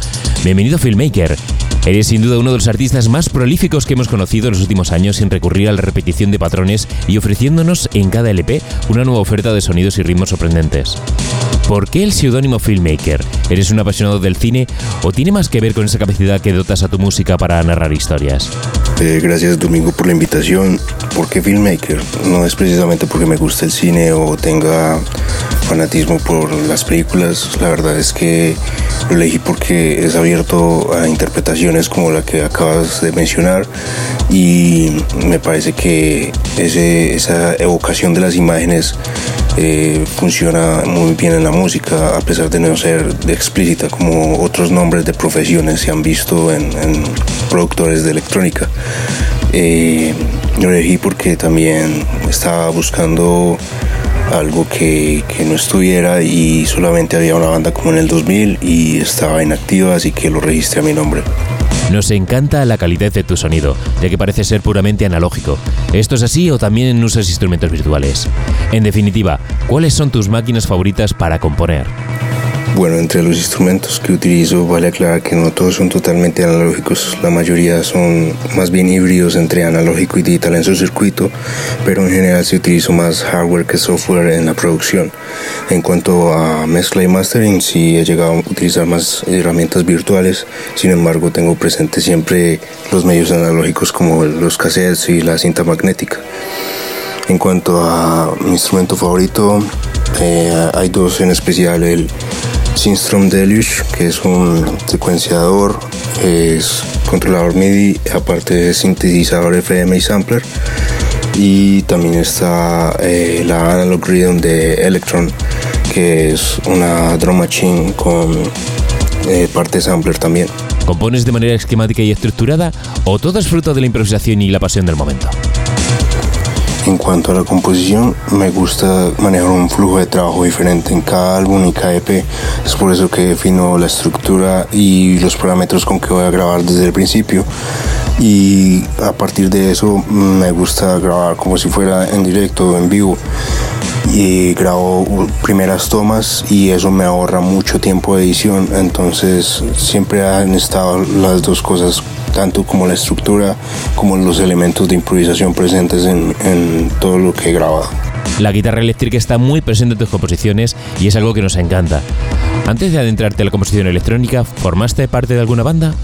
Bienvenido Filmmaker. Eres sin duda uno de los artistas más prolíficos que hemos conocido en los últimos años sin recurrir a la repetición de patrones y ofreciéndonos en cada LP una nueva oferta de sonidos y ritmos sorprendentes. ¿Por qué el seudónimo Filmmaker? ¿Eres un apasionado del cine o tiene más que ver con esa capacidad que dotas a tu música para narrar historias? Eh, gracias Domingo por la invitación. ¿Por qué filmmaker? No es precisamente porque me gusta el cine o tenga fanatismo por las películas. La verdad es que lo elegí porque es abierto a interpretaciones como la que acabas de mencionar y me parece que esa evocación de las imágenes eh, funciona muy bien en la música a pesar de no ser explícita como otros nombres de profesiones se han visto en, en productores de electrónica. Eh, lo elegí porque también estaba buscando algo que, que no estuviera y solamente había una banda como en el 2000 y estaba inactiva, así que lo registré a mi nombre. Nos encanta la calidad de tu sonido, ya que parece ser puramente analógico. ¿Esto es así o también usas instrumentos virtuales? En definitiva, ¿cuáles son tus máquinas favoritas para componer? Bueno, entre los instrumentos que utilizo, vale aclarar que no todos son totalmente analógicos, la mayoría son más bien híbridos entre analógico y digital en su circuito, pero en general se utilizo más hardware que software en la producción. En cuanto a mezcla y mastering, sí he llegado a utilizar más herramientas virtuales, sin embargo tengo presente siempre los medios analógicos como los cassettes y la cinta magnética. En cuanto a mi instrumento favorito, eh, hay dos en especial, el Synstrom Deluge, que es un secuenciador, es controlador MIDI, aparte es sintetizador FM y sampler. Y también está eh, la Analog Rhythm de Electron, que es una drum machine con eh, parte sampler también. ¿Compones de manera esquemática y estructurada o todo es fruto de la improvisación y la pasión del momento? En cuanto a la composición, me gusta manejar un flujo de trabajo diferente en cada álbum y cada EP. Es por eso que defino la estructura y los parámetros con que voy a grabar desde el principio. Y a partir de eso me gusta grabar como si fuera en directo, en vivo. Y grabo primeras tomas y eso me ahorra mucho tiempo de edición. Entonces siempre han estado las dos cosas tanto como la estructura como los elementos de improvisación presentes en, en todo lo que he. La guitarra eléctrica está muy presente en tus composiciones y es algo que nos encanta. Antes de adentrarte a la composición electrónica, ¿formaste parte de alguna banda?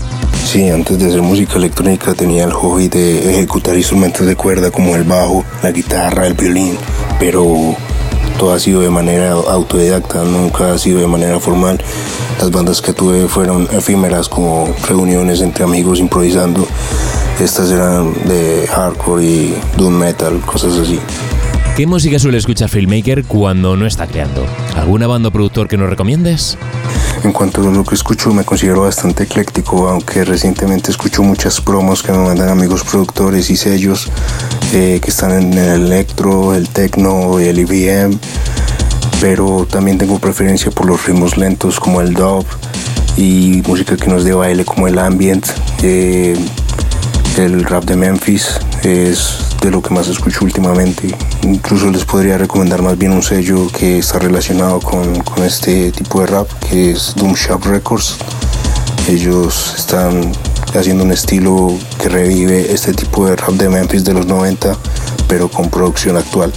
Sí, antes de hacer música electrónica tenía el hobby de ejecutar instrumentos de cuerda como el bajo, la guitarra, el violín, pero todo ha sido de manera autodidacta, nunca ha sido de manera formal. Las bandas que tuve fueron efímeras como reuniones entre amigos improvisando. Estas eran de hardcore y doom metal, cosas así. ¿Qué música suele escuchar Filmmaker cuando no está creando? ¿Alguna banda o productor que nos recomiendes? En cuanto a lo que escucho, me considero bastante ecléctico, aunque recientemente escucho muchas promos que me mandan amigos productores y sellos eh, que están en el electro, el techno y el IBM. Pero también tengo preferencia por los ritmos lentos como el dub y música que nos dé baile como el ambient. Eh, el rap de Memphis es de lo que más escucho últimamente. Incluso les podría recomendar más bien un sello que está relacionado con, con este tipo de rap, que es Doom Shop Records. Ellos están haciendo un estilo que revive este tipo de rap de Memphis de los 90, pero con producción actual.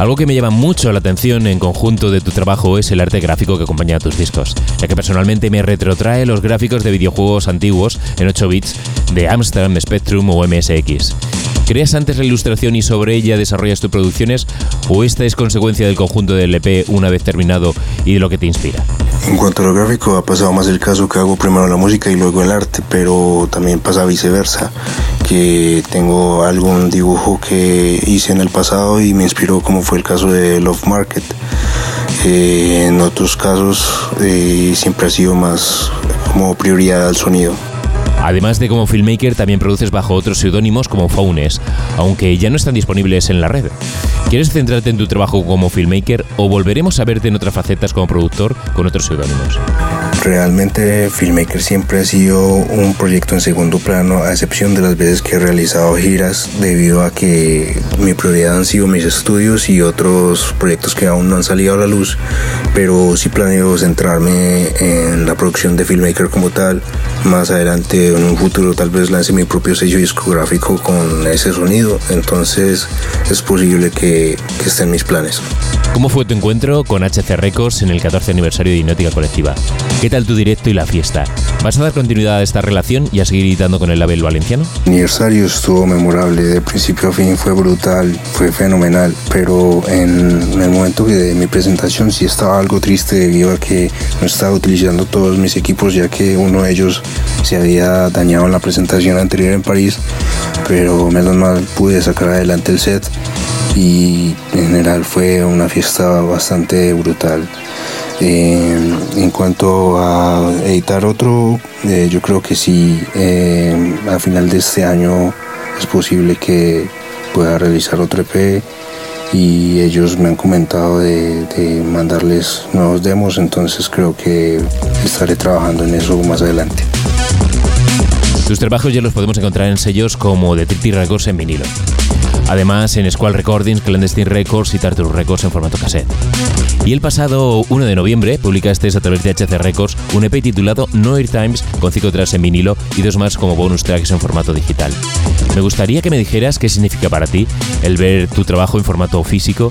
Algo que me llama mucho la atención en conjunto de tu trabajo es el arte gráfico que acompaña a tus discos, ya que personalmente me retrotrae los gráficos de videojuegos antiguos en 8 bits de Amstrad, Spectrum o MSX. ¿Creas antes la ilustración y sobre ella desarrollas tus producciones o esta es consecuencia del conjunto del EP una vez terminado y de lo que te inspira? En cuanto a lo gráfico, ha pasado más el caso que hago primero la música y luego el arte, pero también pasa viceversa, que tengo algún dibujo que hice en el pasado y me inspiró, como fue el caso de Love Market. Eh, en otros casos eh, siempre ha sido más como prioridad al sonido. Además de como filmmaker, también produces bajo otros seudónimos como Faunes, aunque ya no están disponibles en la red. ¿Quieres centrarte en tu trabajo como filmmaker o volveremos a verte en otras facetas como productor con otros seudónimos? Realmente Filmmaker siempre ha sido un proyecto en segundo plano, a excepción de las veces que he realizado giras, debido a que mi prioridad han sido mis estudios y otros proyectos que aún no han salido a la luz, pero sí planeo centrarme en la producción de Filmmaker como tal. Más adelante, en un futuro, tal vez lance mi propio sello discográfico con ese sonido, entonces es posible que, que esté en mis planes. ¿Cómo fue tu encuentro con HC Records en el 14 aniversario de Hipnótica Colectiva? ¿Qué tal tu directo y la fiesta? ¿Vas a dar continuidad a esta relación y a seguir editando con el label valenciano? El aniversario estuvo memorable, de principio a fin fue brutal, fue fenomenal, pero en el momento de mi presentación sí estaba algo triste debido a que no estaba utilizando todos mis equipos ya que uno de ellos se había dañado en la presentación anterior en París, pero menos mal pude sacar adelante el set y en general fue una fiesta bastante brutal. Eh, en cuanto a editar otro, eh, yo creo que sí, eh, a final de este año es posible que pueda realizar otro EP y ellos me han comentado de, mandarles nuevos demos, entonces creo que estaré trabajando en eso más adelante. Tus trabajos ya los podemos encontrar en sellos como The Triti Records en vinilo. Además, en Squall Recordings, Clandestine Records y Tartarus Records en formato cassette. Y el pasado 1 de noviembre publicaste a través de HC Records un EP titulado No Air Times con 5 tracks en vinilo y dos más como bonus tracks en formato digital. Me gustaría que me dijeras qué significa para ti el ver tu trabajo en formato físico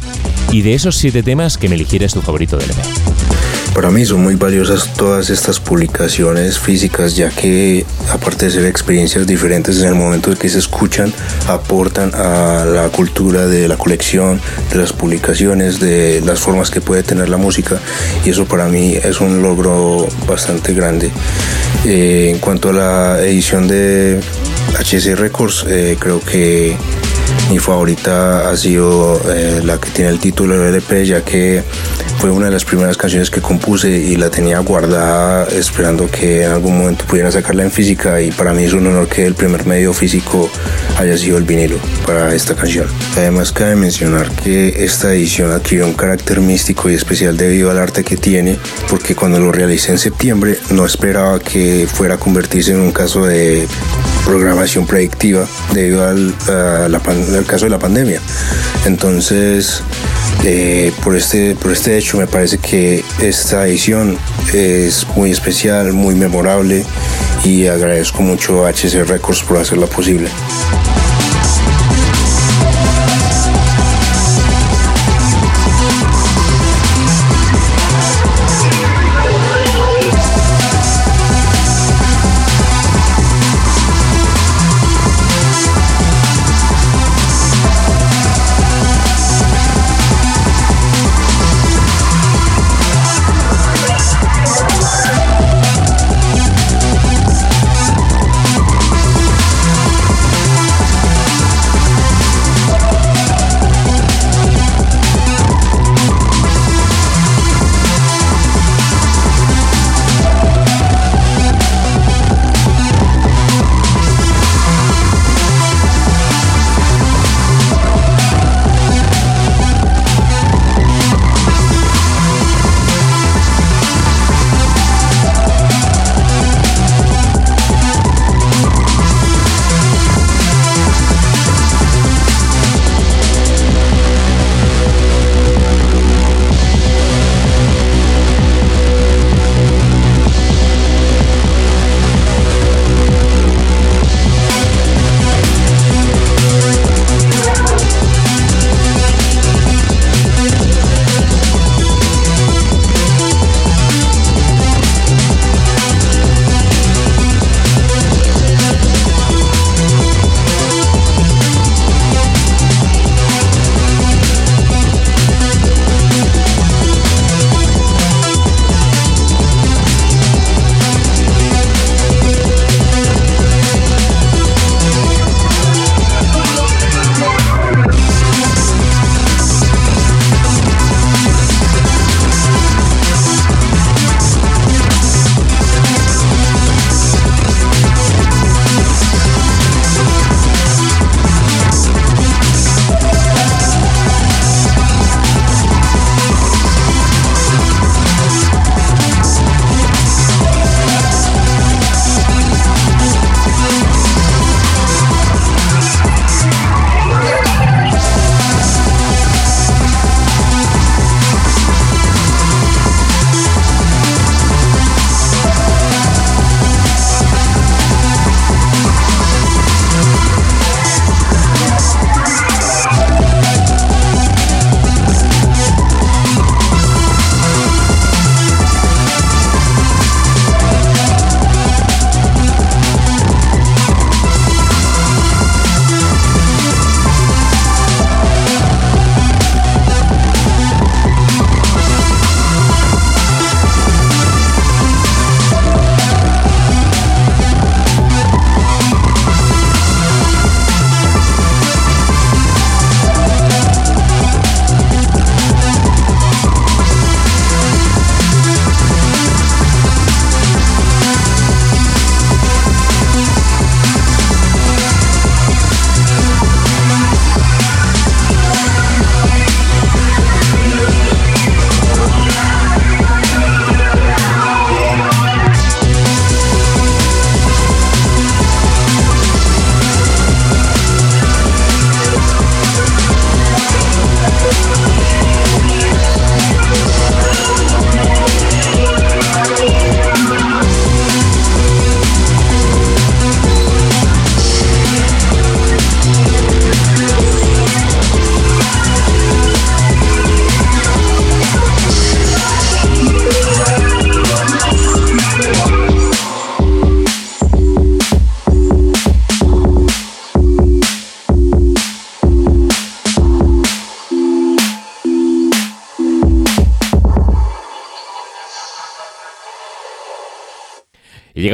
y de esos 7 temas que me eligieras tu favorito del EP. Para mí son muy valiosas todas estas publicaciones físicas, ya que aparte de ser experiencias diferentes en el momento en que se escuchan, aportan a la cultura de la colección, de las publicaciones, de las formas que puede tener la música, y eso para mí es un logro bastante grande. Eh, en cuanto a la edición de HC Records, eh, creo que mi favorita ha sido eh, la que tiene el título del LP, ya que fue una de las primeras canciones que compuse y la tenía guardada esperando que en algún momento pudiera sacarla en física y para mí es un honor que el primer medio físico haya sido el vinilo para esta canción. Además cabe mencionar que esta edición adquirió un carácter místico y especial debido al arte que tiene porque cuando lo realicé en septiembre no esperaba que fuera a convertirse en un caso de programación predictiva debido al, al caso de la pandemia. Entonces, eh, por, este, por este hecho me parece que esta edición es muy especial, muy memorable y agradezco mucho a HC Records por hacerla posible.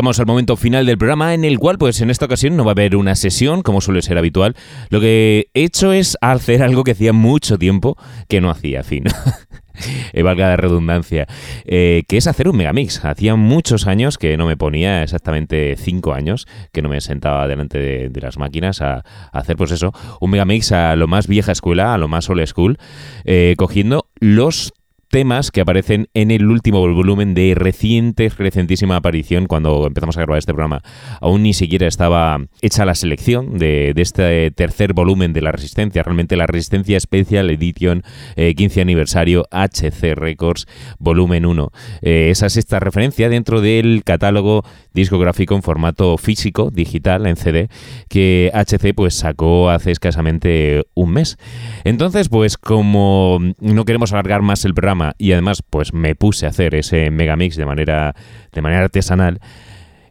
Al momento final del programa en el cual, pues en esta ocasión no va a haber una sesión, como suele ser habitual. Lo que he hecho es hacer algo que hacía mucho tiempo que no hacía, fin. [LAUGHS] eh, valga la redundancia, eh, que es hacer un megamix. Hacía muchos años que no me ponía, exactamente cinco años, que no me sentaba delante de, las máquinas a, hacer, pues eso, un megamix a lo más vieja escuela, a lo más old school, eh, cogiendo los temas que aparecen en el último volumen de reciente, recentísima aparición cuando empezamos a grabar este programa. Aún ni siquiera estaba hecha la selección de, este tercer volumen de La Resistencia, realmente La Resistencia Special Edition 15 eh, aniversario HC Records volumen 1. Eh, esa sexta referencia dentro del catálogo discográfico en formato físico, digital, en CD, que HC pues sacó hace escasamente un mes. Entonces, pues como no queremos alargar más el programa, y además pues me puse a hacer ese megamix de manera, de manera artesanal,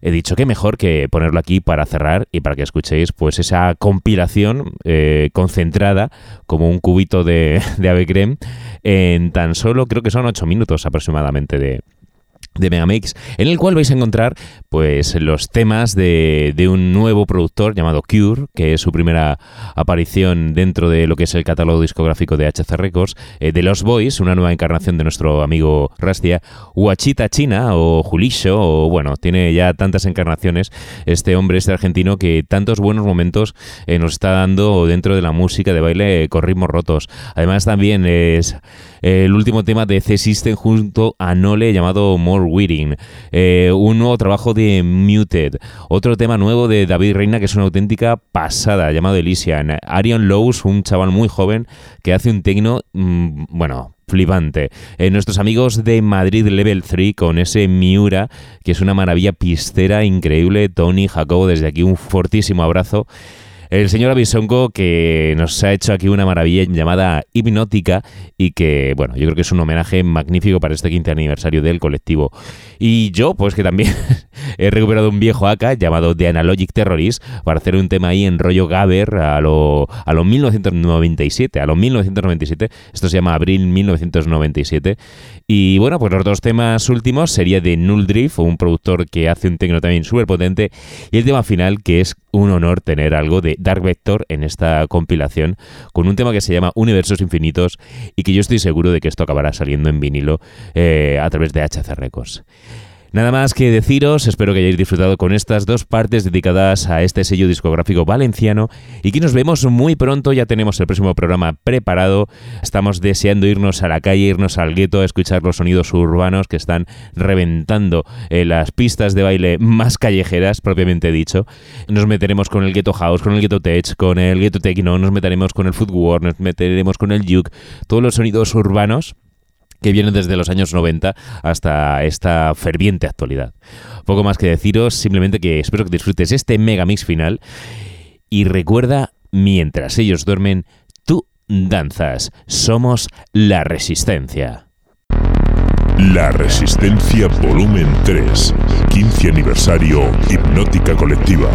he dicho que mejor que ponerlo aquí para cerrar y para que escuchéis pues esa compilación eh, concentrada como un cubito de, [LAUGHS] de ave creme en tan solo creo que son 8 minutos aproximadamente de, de Megamix, en el cual vais a encontrar pues los temas de, de, un nuevo productor llamado Cure, que es su primera aparición dentro de lo que es el catálogo discográfico de HC Records, eh, de Los Boys, una nueva encarnación de nuestro amigo Rastia, Huachita China o Julisho, o bueno, tiene ya tantas encarnaciones este hombre, este argentino, que tantos buenos momentos eh, nos está dando dentro de la música de baile con ritmos rotos. Además también es el último tema de C-System junto a Nole llamado More Eh, un nuevo trabajo de Muted. Otro tema nuevo de David Reina que es una auténtica pasada llamado Elysian. Arion Lowe's, un chaval muy joven que hace un tecno, mm, bueno, flipante. Eh, nuestros amigos de Madrid Level 3 con ese Miura, que es una maravilla pistera increíble. Tony, Jacobo, desde aquí un fortísimo abrazo el señor Abisongo que nos ha hecho aquí una maravilla llamada Hipnótica y que, bueno, yo creo que es un homenaje magnífico para este 15 aniversario del colectivo. Y yo, pues que también [LAUGHS] he recuperado un viejo AK llamado The Analogic Terrorist para hacer un tema ahí en rollo Gaber a lo, a lo 1997, a lo 1997, esto se llama Abril 1997. Y bueno, pues los dos temas últimos sería de Null Drift, un productor que hace un tecno también súper potente, y el tema final que es un honor tener algo de Dark Vector en esta compilación con un tema que se llama Universos Infinitos y que yo estoy seguro de que esto acabará saliendo en vinilo eh, a través de HC Records. Nada más que deciros, espero que hayáis disfrutado con estas dos partes dedicadas a este sello discográfico valenciano y que nos vemos muy pronto, ya tenemos el próximo programa preparado, estamos deseando irnos a la calle, irnos al gueto a escuchar los sonidos urbanos que están reventando en las pistas de baile más callejeras, propiamente dicho. Nos meteremos con el gueto house, con el gueto tech, con el gueto techno, nos meteremos con el footwork, nos meteremos con el juke, todos los sonidos urbanos que vienen desde los años 90 hasta esta ferviente actualidad. Poco más que deciros, simplemente que espero que disfrutes este mega mix final y recuerda, mientras ellos duermen, tú danzas, somos la resistencia. La Resistencia Volumen 3, 15 aniversario Hipnótica Colectiva.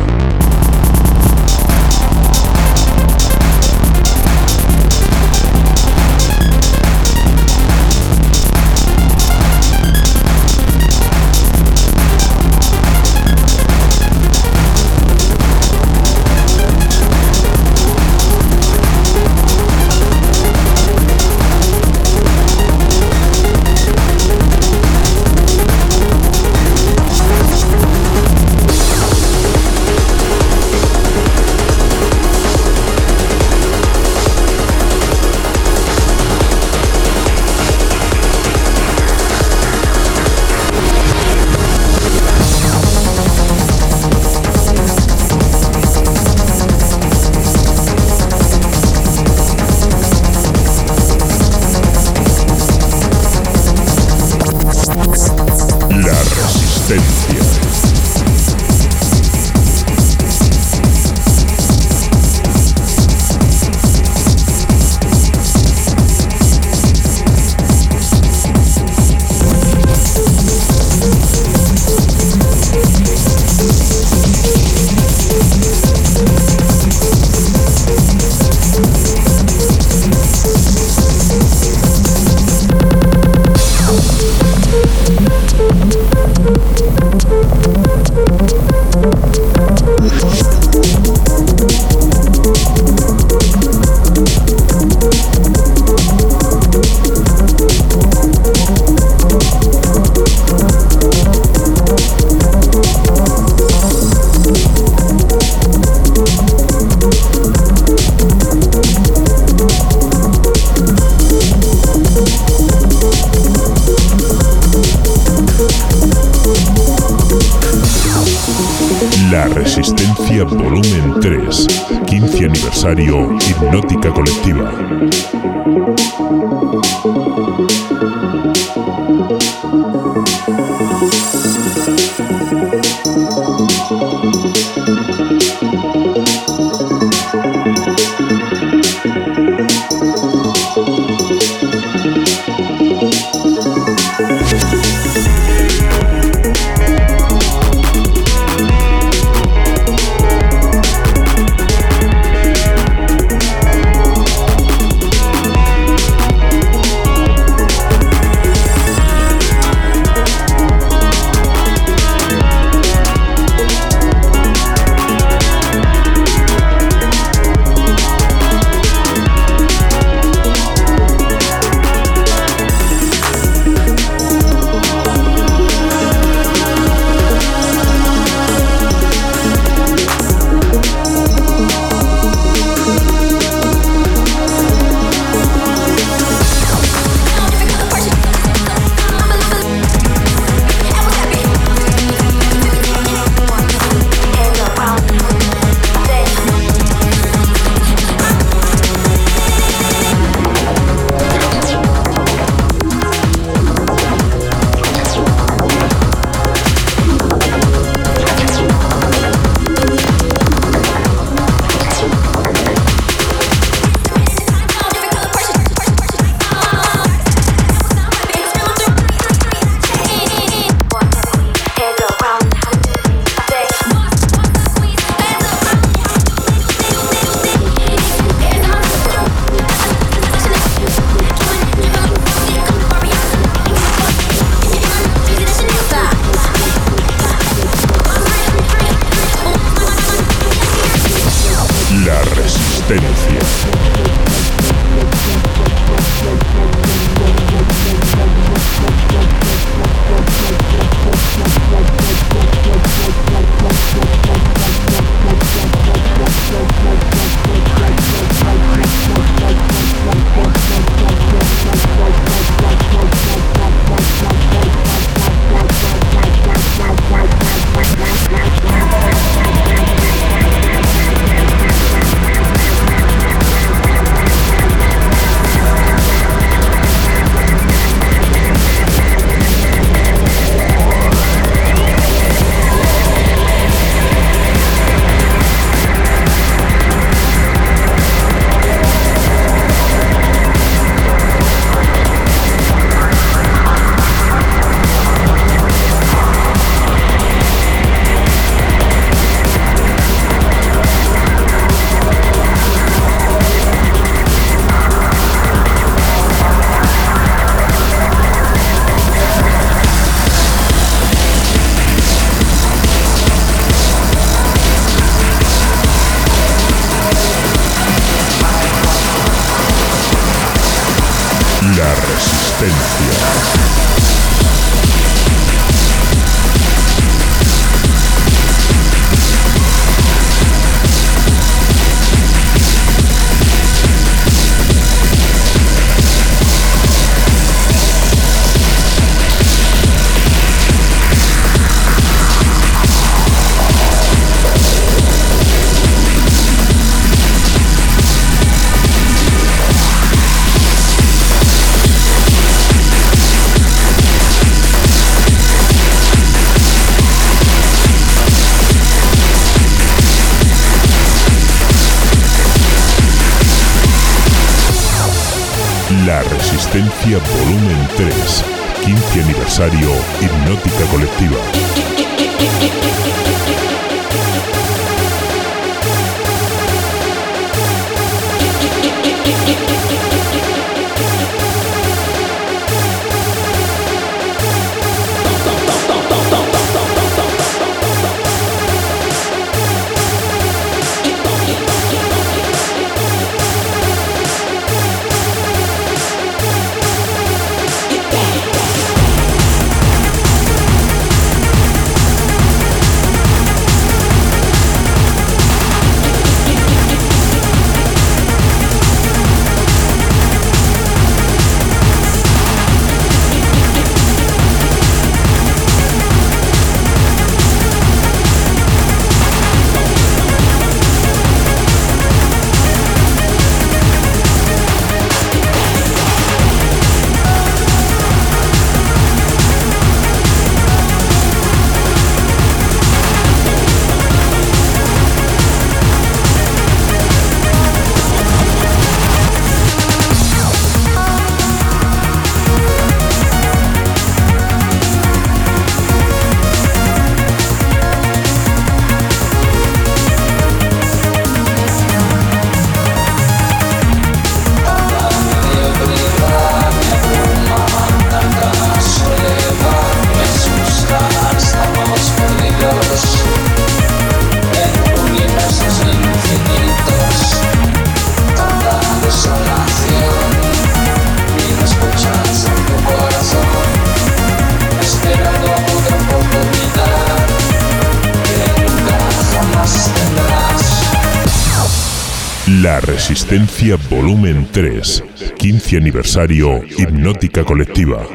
Volumen 3, 15 aniversario Hipnótica Colectiva.